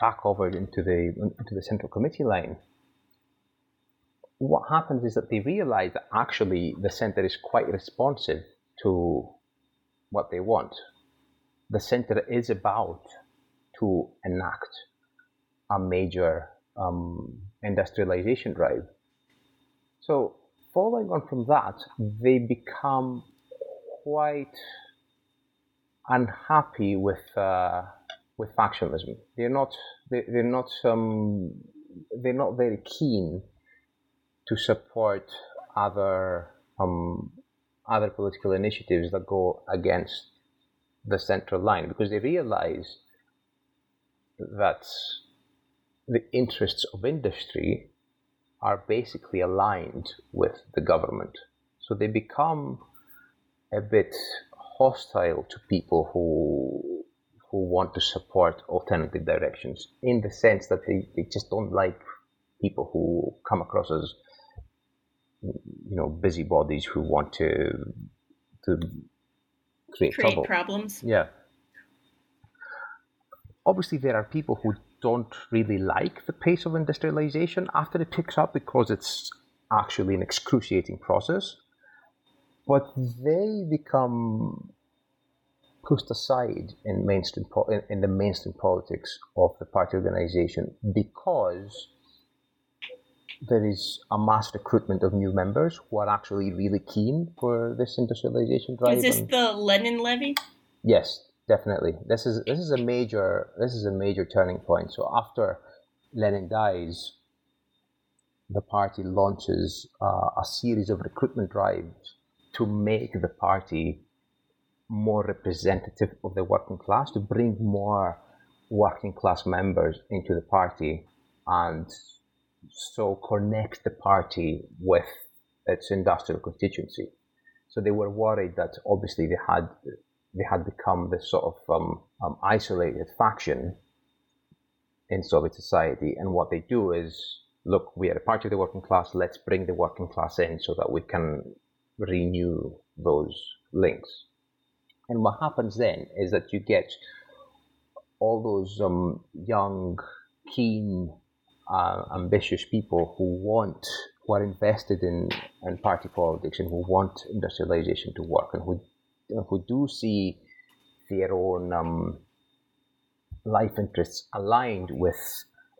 back over into the into the Central Committee line. What happens is that they realize that actually the center is quite responsive to what they want. The center is about to enact a major um, industrialization drive. So, following on from that, they become quite unhappy with uh, with factionalism. They're not they, they're not um, they're not very keen to support other um, other political initiatives that go against the central line because they realize that the interests of industry are basically aligned with the government. So they become a bit hostile to people who who want to support alternative directions in the sense that they, they just don't like people who come across as you know busybodies who want to to create, create trouble. problems. Yeah. Obviously, there are people who don't really like the pace of industrialization after it picks up because it's actually an excruciating process. But they become pushed aside in mainstream in, in the mainstream politics of the party organization because there is a mass recruitment of new members who are actually really keen for this industrialization drive. Is this the Lenin levy? Yes, definitely. This is this is a major this is a major turning point. So after Lenin dies, the party launches uh, a series of recruitment drives to make the party more representative of the working class, to bring more working class members into the party, and so connect the party with its industrial constituency. So they were worried that obviously they had they had become this sort of um, um, isolated faction in Soviet society. And what they do is, look, we are a party of the working class. Let's bring the working class in so that we can renew those links. And what happens then is that you get all those um, young, keen, uh, ambitious people who want, who are invested in, in party politics and who want industrialization to work and who who do see their own um, life interests aligned with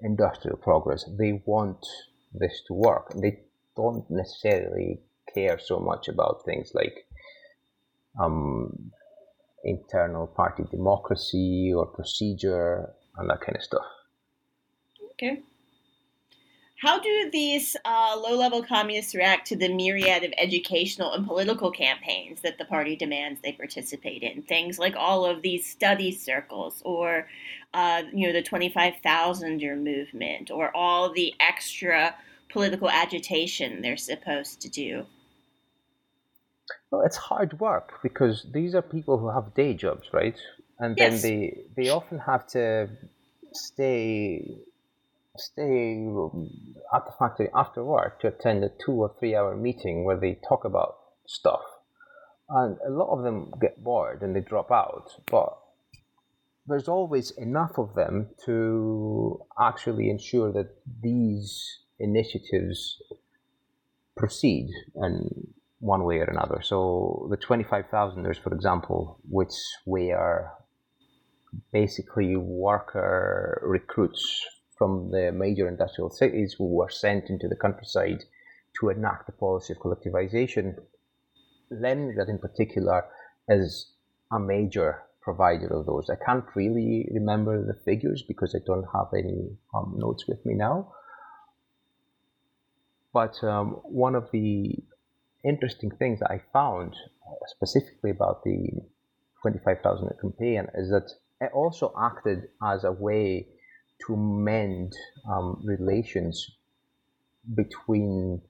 industrial progress. They want this to work. And they don't necessarily care so much about things like um, internal party democracy or procedure and that kind of stuff. Okay. How do these uh, low level communists react to the myriad of educational and political campaigns that the party demands they participate in? Things like all of these study circles, or uh, you know, the 25,000 year movement, or all the extra political agitation they're supposed to do? Well, it's hard work because these are people who have day jobs, right? And then they they often have to stay stay at the factory after work to attend a two or three hour meeting where they talk about stuff. And a lot of them get bored and they drop out, but there's always enough of them to actually ensure that these initiatives proceed in one way or another. So the 25,000ers, for example, which were basically worker recruits from the major industrial cities who were sent into the countryside to enact the policy of collectivization. Leningrad, in particular, is a major provider of those. I can't really remember the figures because I don't have any um, notes with me now. But um, one of the interesting things that I found uh, specifically about the 25,000 campaign is that it also acted as a way to mend um, relations between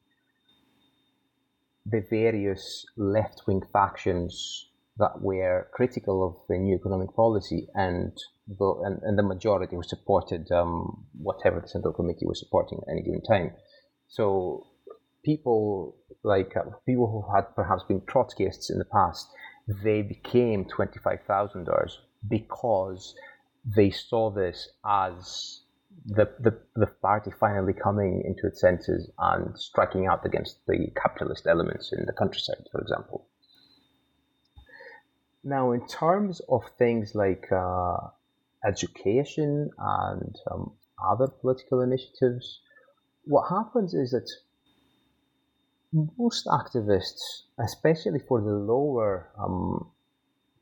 the various left wing factions that were critical of the new economic policy and the, and, and the majority who supported um, whatever the Central Committee was supporting at any given time. So people like uh, people who had perhaps been Trotskyists in the past, they became 25,000ers because they saw this as the, the, the party finally coming into its senses and striking out against the capitalist elements in the countryside, for example. Now, in terms of things like uh, education and um, other political initiatives, what happens is that most activists, especially for the lower um,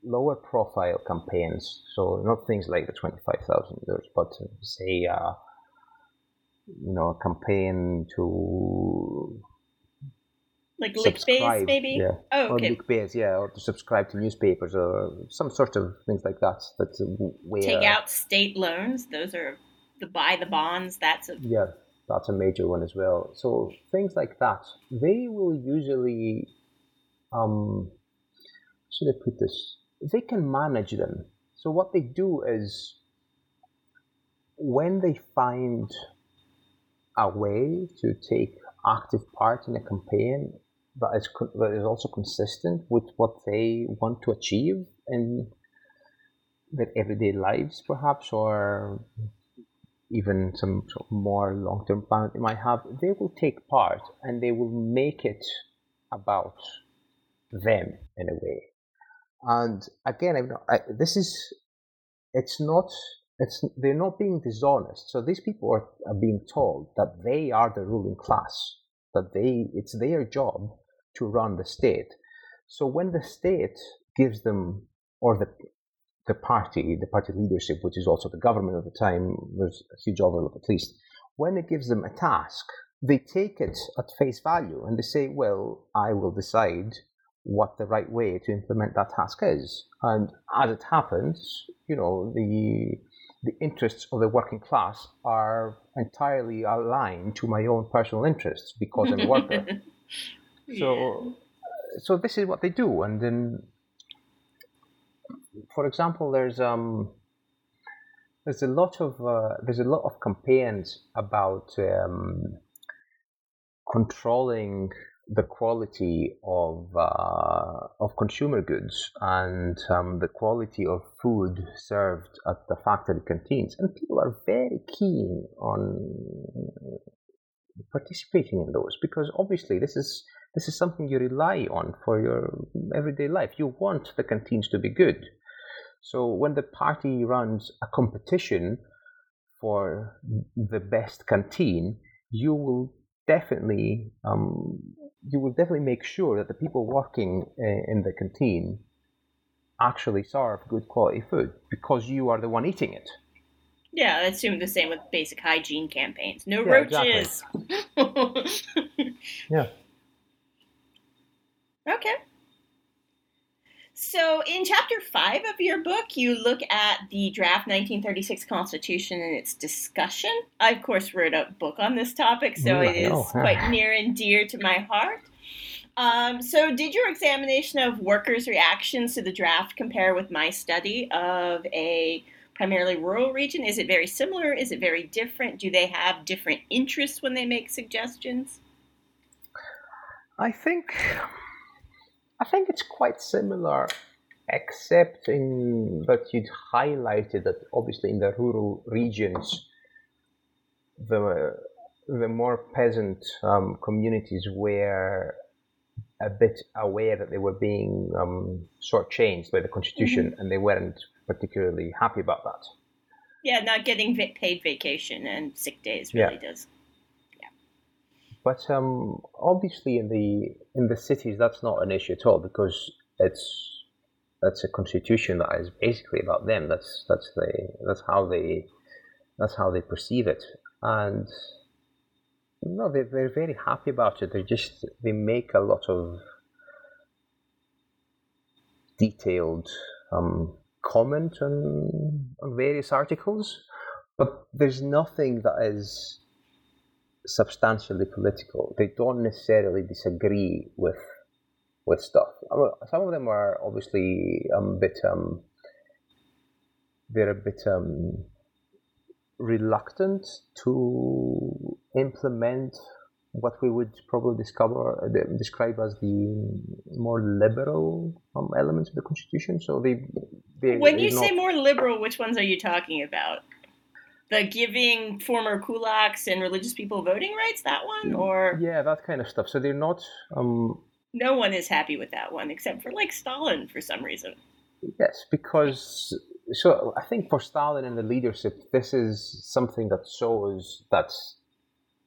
lower profile campaigns, so not things like the twenty five thousand dollars, but uh, say uh, you know a campaign to Like likbez, subscribe, maybe? yeah, Oh, or okay. lick base, yeah, or to subscribe to newspapers or some sort of things like that. That uh, where Take out state loans. Those are the buy the bonds. That's a Yeah, that's a major one as well. So things like that, they will usually, um, should I put this? They can manage them. So what they do is, when they find a way to take active part in a campaign that is, that is also consistent with what they want to achieve in their everyday lives, perhaps, or even some sort of more long-term plan they might have, they will take part and they will make it about them in a way. And again, I, this is it's not it's they're not being dishonest. So these people are, are being told that they are the ruling class, that they it's their job to run the state. So when the state gives them or the the party, the party leadership, which is also the government at the time, there's a huge overlap at least. When it gives them a task, they take it at face value and they say, well, I will decide what the right way to implement that task is. And as it happens, you know, the the interests of the working class are entirely aligned to my own personal interests because I'm a worker. So, so this is what they do, and then, for example, there's um, there's a lot of uh, there's a lot of campaigns about um, controlling the quality of uh, of consumer goods and um, the quality of food served at the factory canteens, and people are very keen on participating in those because obviously this is this is something you rely on for your everyday life. You want the canteens to be good. So when the party runs a competition for the best canteen, you will definitely um, you will definitely make sure that the people working uh, in the canteen actually serve good quality food because you are the one eating it. Yeah, I assume the same with basic hygiene campaigns. No yeah, roaches. Exactly. yeah. Okay. So, in chapter five of your book, you look at the draft 1936 Constitution and its discussion. I, of course, wrote a book on this topic, so mm, it is quite near and dear to my heart. Um, so, did your examination of workers' reactions to the draft compare with my study of a primarily rural region? Is it very similar? Is it very different? Do they have different interests when they make suggestions? I think I think it's quite similar, except in that you'd highlighted that obviously in the rural regions, the the more peasant um, communities were a bit aware that they were being um, shortchanged by the constitution, mm-hmm. and they weren't particularly happy about that. Yeah, not getting paid vacation and sick days really yeah. does. But um, obviously, in the in the cities, that's not an issue at all because it's that's a constitution that is basically about them. That's that's the that's how they that's how they perceive it, and no, they're, they're very happy about it. They just they make a lot of detailed um, comment on, on various articles, but there's nothing that is substantially political. They don't necessarily disagree with with stuff. Some of them are obviously a bit um, they're a bit um, reluctant to implement what we would probably discover describe as the more liberal um, elements of the constitution. So they, they when you not... say more liberal, which ones are you talking about? The giving former kulaks and religious people voting rights that one or? Yeah that kind of stuff. So they're not um no one is happy with that one except for like stalin for some reason. Yes because so i think for stalin and the leadership this is something that shows that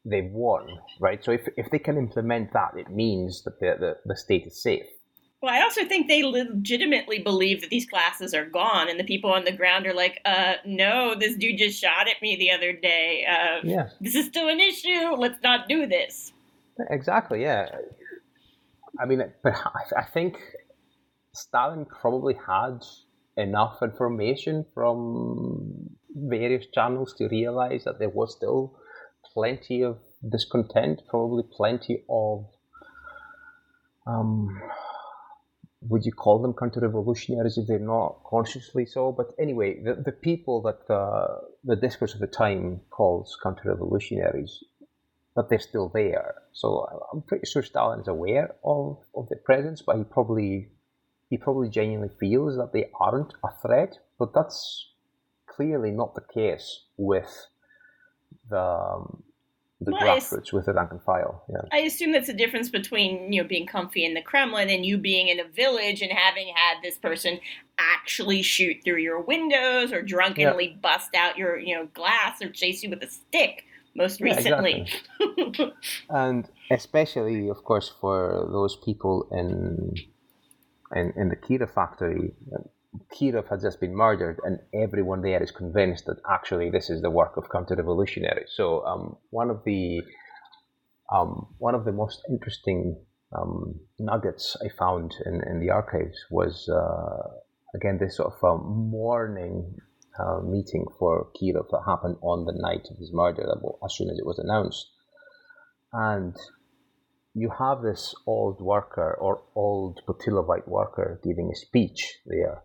they've won right? So if, if they can implement that it means that the, the, the state is safe well, I also think they legitimately believe that these classes are gone, and the people on the ground are like, uh, no, this dude just shot at me the other day. Uh, yeah. This is still an issue. Let's not do this. Exactly, yeah. I mean, but I think Stalin probably had enough information from various channels to realize that there was still plenty of discontent, probably plenty of um, would you call them counter-revolutionaries if they're not consciously so? But anyway, the, the people that uh, the discourse of the time calls counter-revolutionaries, but they're still there. So I'm pretty sure Stalin is aware of, of their presence, but he probably he probably genuinely feels that they aren't a threat. But that's clearly not the case with the um, the well, grassroots with the rank and file. Yeah. I assume that's the difference between you know being comfy in the Kremlin and you being in a village and having had this person actually shoot through your windows or drunkenly yeah. bust out your you know glass or chase you with a stick. Most recently, yeah, exactly. and especially, of course, for those people in in, in the Kirov factory, Kirov had just been murdered, and everyone there is convinced that actually this is the work of counter-revolutionaries. So um, one of the um, one of the most interesting um, nuggets I found in, in the archives was uh, again this sort of um, mourning uh, meeting for Kirov that happened on the night of his murder, as soon as it was announced, and you have this old worker or old Putilovite worker giving a speech there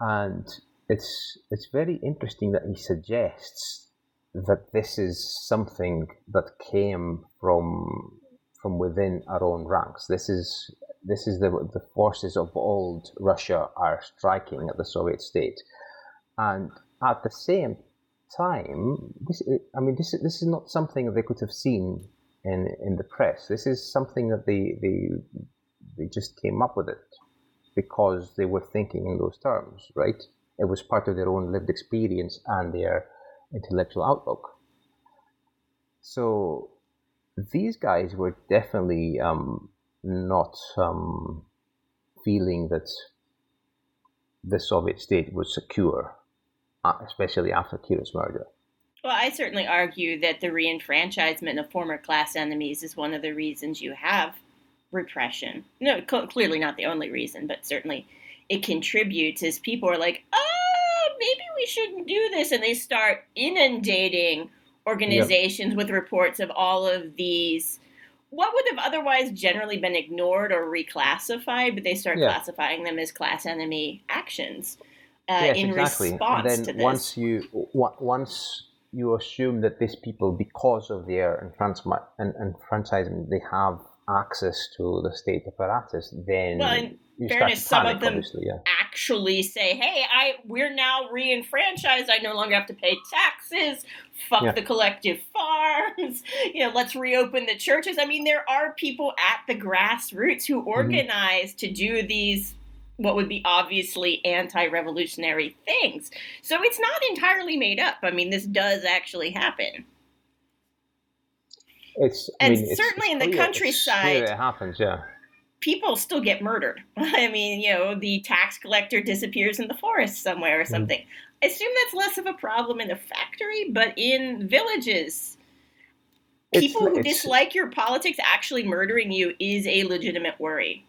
and it's it's very interesting that he suggests that this is something that came from from within our own ranks. This is this is the the forces of old Russia are striking at the Soviet state, and at the same time, this I mean this this is not something they could have seen in in the press. This is something that they they they just came up with it because they were thinking in those terms, right? It was part of their own lived experience and their intellectual outlook. So these guys were definitely um, not um, feeling that the Soviet state was secure, uh, especially after Kirov's murder. Well, I certainly argue that the reenfranchisement of former class enemies is one of the reasons you have repression. No, cl- clearly not the only reason, but certainly it contributes as people are like, oh, maybe we shouldn't do this. And they start inundating organizations yep. with reports of all of these what would have otherwise generally been ignored or reclassified, but they start yeah. classifying them as class enemy actions uh, yes, in exactly. response and then to this. Once you once you assume that these people, because of their enfranchisement, they have access to the state apparatus, then well, in you fairness, some of them yeah. actually say, "Hey, I we're now re-enfranchised. I no longer have to pay taxes. Fuck yeah. the collective farms. you know, let's reopen the churches." I mean, there are people at the grassroots who mm-hmm. organize mm-hmm. to do these what would be obviously anti-revolutionary things. So it's not entirely made up. I mean, this does actually happen. It's and mean, certainly it's in the countryside, it happens. Yeah, people still get murdered. I mean, you know, the tax collector disappears in the forest somewhere or mm-hmm. something. Mm. I assume that's less of a problem in a factory, but in villages, people it's, who it's, dislike your politics actually murdering you is a legitimate worry.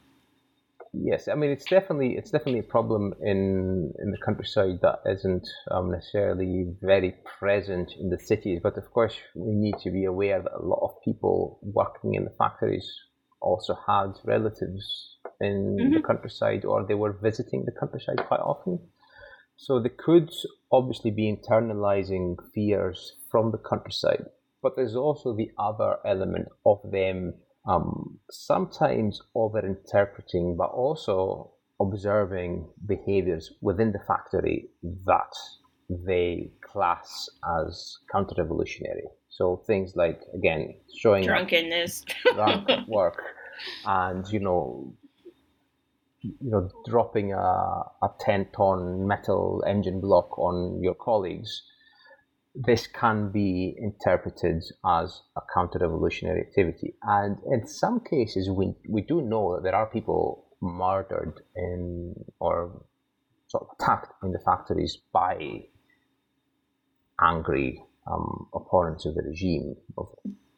Yes, I mean it's definitely it's definitely a problem in in the countryside that isn't um, necessarily very present in the cities. But of course, we need to be aware that a lot of people working in the factories also had relatives in mm-hmm. the countryside or they were visiting the countryside quite often. So they could obviously be internalizing fears from the countryside. But there's also the other element of them um, sometimes over interpreting, but also observing behaviors within the factory that they class as counter revolutionary. So things like again showing drunkenness, drunk work, and you know, you know, dropping a, a ten ton metal engine block on your colleagues. This can be interpreted as a counter-revolutionary activity, and in some cases, we we do know that there are people murdered in or sort of attacked in the factories by angry um, opponents of the regime. Of,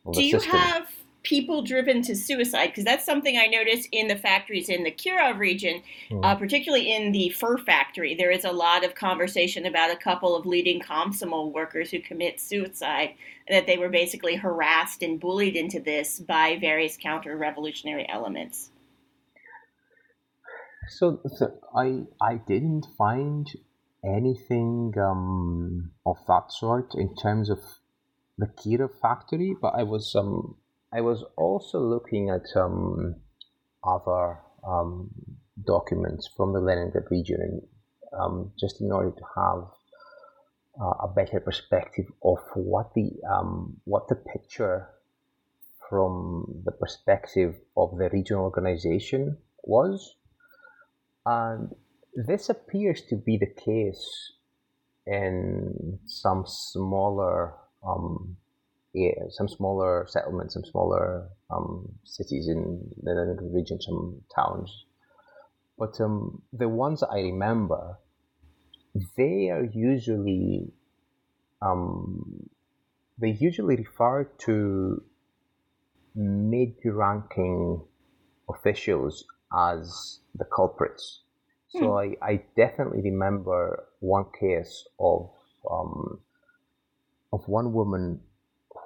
of Do you system. have people driven to suicide? Because that's something I noticed in the factories in the Kirov region, mm. uh, particularly in the fur factory. There is a lot of conversation about a couple of leading Komsomol workers who commit suicide, that they were basically harassed and bullied into this by various counter revolutionary elements. So, so I I didn't find anything um, of that sort in terms of the Kirov factory, but I was um, I was also looking at some other um, documents from the Leningrad region, um, just in order to have uh, a better perspective of what the um, what the picture from the perspective of the regional organization was, and this appears to be the case in some smaller um, yeah, some smaller settlements, some smaller um, cities in the region, some towns. But um, the ones that I remember, they are usually um, they usually refer to mid-ranking officials as the culprits. So hmm. I, I definitely remember one case of um, of one woman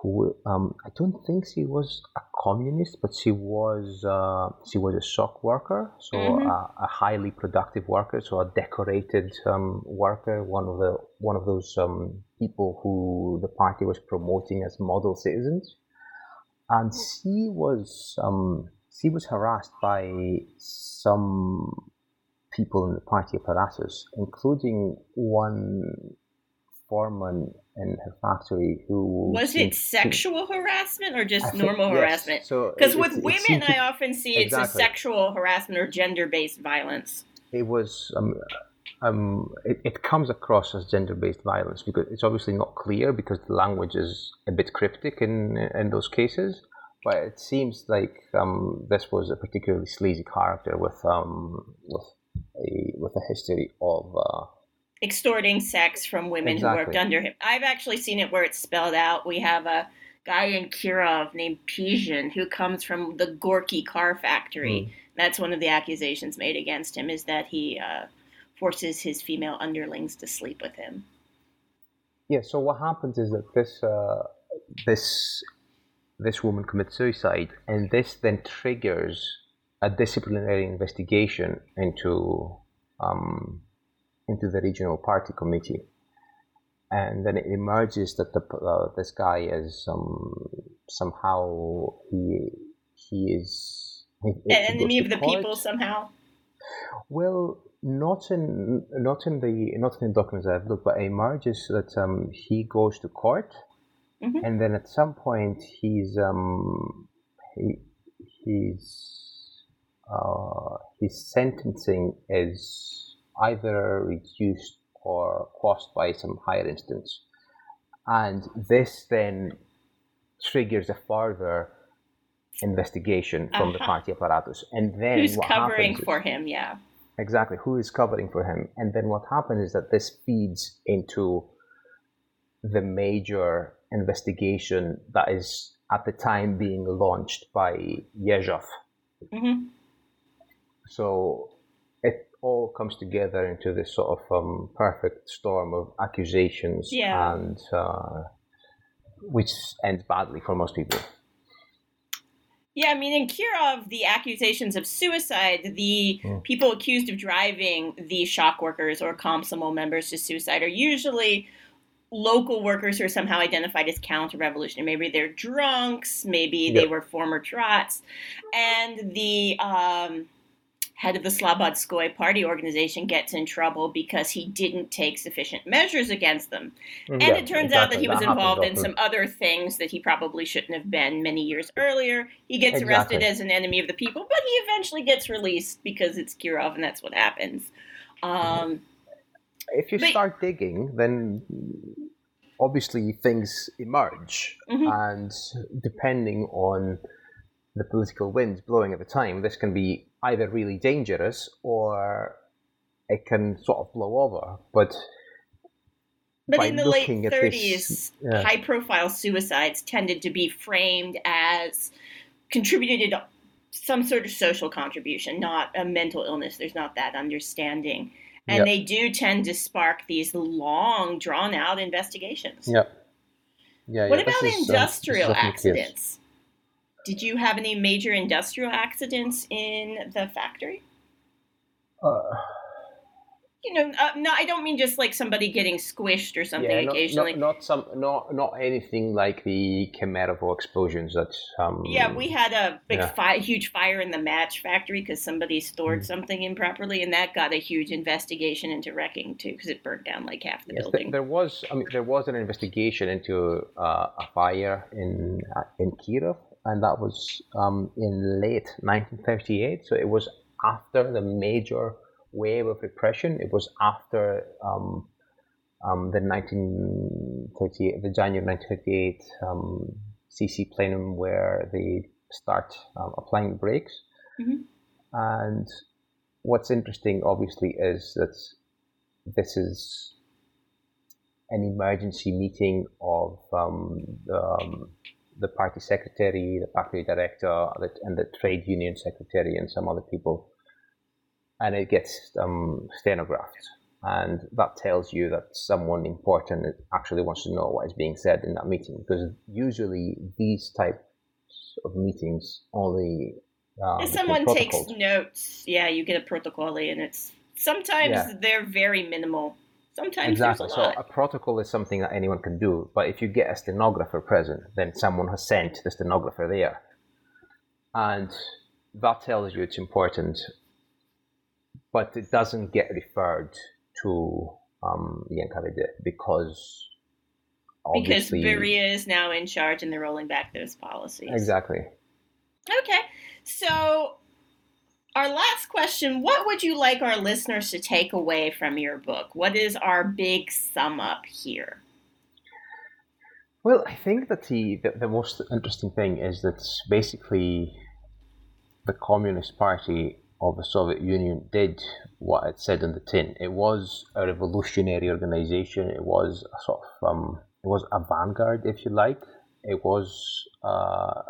who um, I don't think she was a communist, but she was uh, she was a shock worker, so mm-hmm. a, a, highly productive worker, so a decorated um, worker, one of the one of those um, people who the party was promoting as model citizens, and she was um, she was harassed by some people in the party apparatus, including one foreman in her factory who was it sexual to, harassment or just normal think, harassment? Because so with women, I often see exactly. it's a sexual harassment or gender-based violence. It was. Um, um, it, it comes across as gender-based violence because it's obviously not clear because the language is a bit cryptic in in those cases. But it seems like um, this was a particularly sleazy character with um, with a with a history of uh, extorting sex from women Exactly. who worked under him. I've actually seen it where it's spelled out. We have a guy in Kirov named Pizhin who comes from the Gorky car factory. That's one of the accusations made against him is that he uh, forces his female underlings to sleep with him. Yeah. So what happens is that this uh, this this woman commits suicide, and this then triggers a disciplinary investigation into um, into the regional party committee, and then it emerges that the uh, this guy is um, somehow he he is he, he An enemy of the court. people somehow. Well, not in not in the not in the documents I've looked, but it emerges that um, he goes to court, Mhm. and then at some point he's um, he he's uh, his sentencing is either reduced or quashed by some higher instance, and this then triggers a further investigation from the Uh-huh. party apparatus, and then Who's covering happens is- for him? Yeah. exactly who is covering for him and then what happens is that this feeds into the major investigation that is at the time being launched by Yezhov. hmm So all comes together into this sort of um, perfect storm of accusations Yeah. and uh, which ends badly for most people. Yeah, I mean, in Kirov, the accusations of suicide, the people accused of driving the shock workers or Komsomol members to suicide are usually local workers who are somehow identified as counter-revolutionary. Maybe they're drunks, maybe they were former Trots, and the um, head of the Slobodskoy party organization gets in trouble because he didn't take sufficient measures against them. And Yeah, it turns out that he was That involved in some other things that he probably shouldn't have been many years earlier. He gets arrested as an enemy of the people, but he eventually gets released because it's Kirov and that's what happens. Um, if you But- start digging, then obviously things emerge, Mhm. and depending on the political winds blowing at the time, this can be either really dangerous or it can sort of blow over. But but in the late looking at 30s, this- yeah. high profile suicides tended to be framed as contributed to some sort of social contribution, not a mental illness. There's not that understanding. And Yep. they do tend to spark these long, drawn out investigations. yeah, yeah. What yeah, about um, is industrial case. accidents? Did you have any major industrial accidents in the factory? Uh, You know, uh, no, I don't mean just like somebody getting squished or something yeah, not, occasionally. not, not some, not not anything like the Kemerovo explosions that. Um, yeah, we had a big, yeah. fi- huge fire in the match factory because somebody stored Mm. something improperly, and that got a huge investigation into wrecking too because it burned down like half the Yes, building. there was. I mean, there was an investigation into uh, a fire in uh, in Kirov, and that was um, in late 1938. So it was after the major wave of repression. It was after um, um, the 1938, the January 1938 um, CC plenum, where they start um, applying the brakes. Mhm. And what's interesting, obviously, is that this is an emergency meeting of um, the, um, the party secretary, the party director, and the trade union secretary, and some other people. And it gets um, stenographed. And that tells you that someone important actually wants to know what is being said in that meeting. Because usually these types of meetings only. Um, if someone takes notes, yeah, you get a protocol, and it's sometimes Yeah. they're very minimal. Sometimes Exactly. a So a protocol is something that anyone can do, but if you get a stenographer present, then someone has sent the stenographer there, and that tells you it's important. But it doesn't get referred to um, the NKVD because because Beria is now in charge and they're rolling back those policies. exactly. Okay. So our last question What would you like our listeners to take away from your book? What is our big sum up here? Well, I think that the, the, the most interesting thing is that basically the Communist Party of the Soviet Union did what it said in the tin. It was a revolutionary organization. It was a sort of um, it was a vanguard, if you like. It was uh,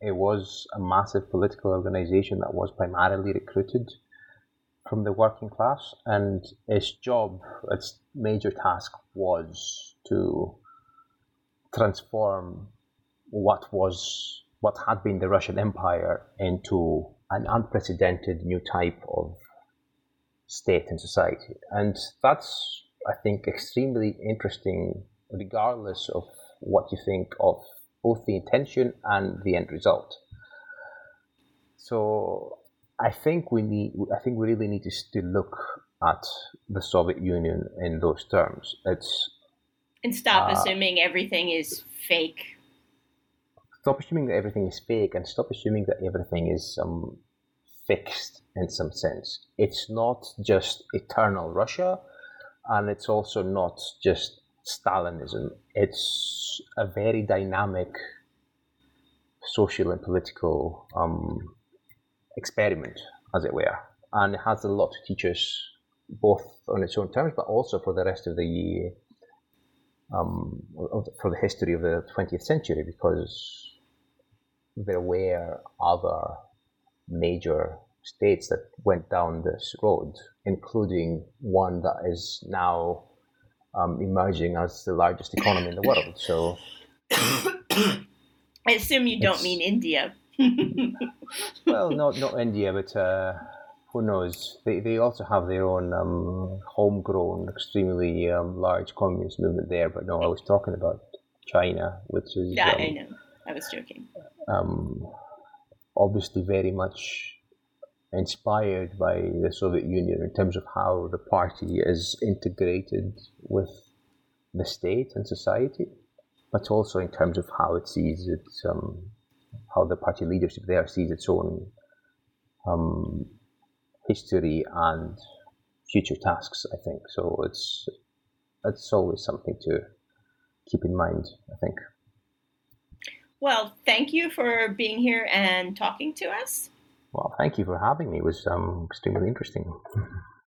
it was a massive political organization that was primarily recruited from the working class, and its job, its major task was to transform what was what had been the Russian Empire into an unprecedented new type of state and society. And that's, I think, extremely interesting, regardless of what you think of both the intention and the end result. So I think we need, I think we really need to still look at the Soviet Union in those terms. It's and stop uh, assuming everything is fake. Stop assuming that everything is fake, and stop assuming that everything is um, fixed in some sense. It's not just eternal Russia, and it's also not just Stalinism. It's a very dynamic social and political um, experiment, as it were, and it has a lot to teach us, both on its own terms, but also for the rest of the um, for the history of the 20th century, because there were other major states that went down this road, including one that is now um, emerging as the largest economy in the world. So, I assume you don't mean India. well, not not India, but uh, who knows? They they also have their own um, homegrown, extremely um, large communist movement there. But no, I was talking about China, which is yeah, I um, know. I was joking. Um, obviously, very much inspired by the Soviet Union in terms of how the party is integrated with the state and society, but also in terms of how it sees its, um, how the party leadership there sees its own um, history and future tasks. I think so. It's it's always something to keep in mind. I think. Well, thank you for being here and talking to us. Well, thank you for having me. It was um, extremely interesting.